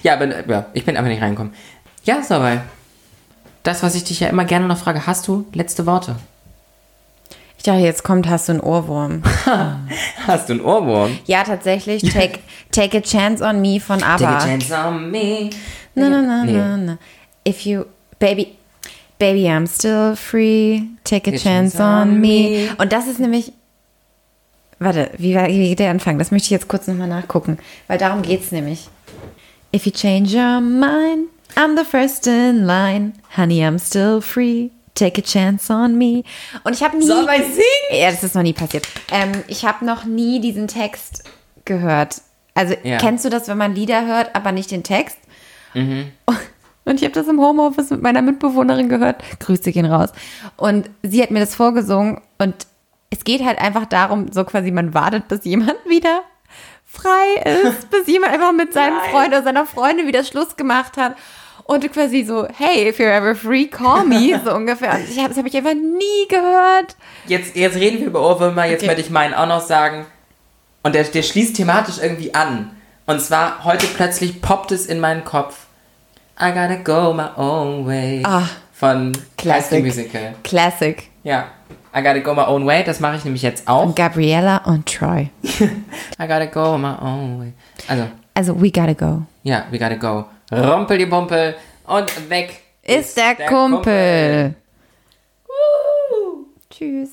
Ja, aber ja, ich bin einfach nicht reingekommen. Ja, ist dabei. Das, was ich dich ja immer gerne noch frage, hast du letzte Worte? Ich dachte, jetzt kommt, hast du einen Ohrwurm. Hast du einen Ohrwurm? Ja, tatsächlich. Take, take a chance on me von Take a ABBA. chance on me. Na, na, na, na, na. If you, baby, baby, I'm still free. Take a chance on me. Und das ist nämlich, warte, wie, war, wie geht der Anfang? Das möchte ich jetzt kurz nochmal nachgucken, weil darum geht's nämlich. If you change your mind, I'm the first in line. Honey, I'm still free. Take a chance on me. Und ich habe nie. Soll man singen? Ja, das ist noch nie passiert. Ähm, ich habe noch nie diesen Text gehört. Also Ja. kennst du das, wenn man Lieder hört, aber nicht den Text? Mhm. Und ich habe das im Homeoffice mit meiner Mitbewohnerin gehört. Grüße gehen raus. Und sie hat mir das vorgesungen. Und es geht halt einfach darum, so quasi, man wartet, bis jemand wieder frei ist, bis jemand einfach mit seinem Freund oder seiner Freundin wieder Schluss gemacht hat. Und quasi so, hey, if you're ever free, call me, so ungefähr. Und ich hab, das habe ich einfach nie gehört. Jetzt, jetzt reden wir über Ohrwürmer, jetzt Okay. werde ich meinen auch noch sagen. Und der, der schließt thematisch irgendwie an. Und zwar, heute plötzlich poppt es in meinen Kopf. I gotta go my own way. Ah, Von Classic. Musical. Classic. Ja. I gotta go my own way, das mache ich nämlich jetzt auch. Und Gabriella und Troy. I gotta go my own way. Also, Also, we gotta go. ja, we gotta go. Rumpel die Bumpel und weg Ist der, Kumpel. Tschüss.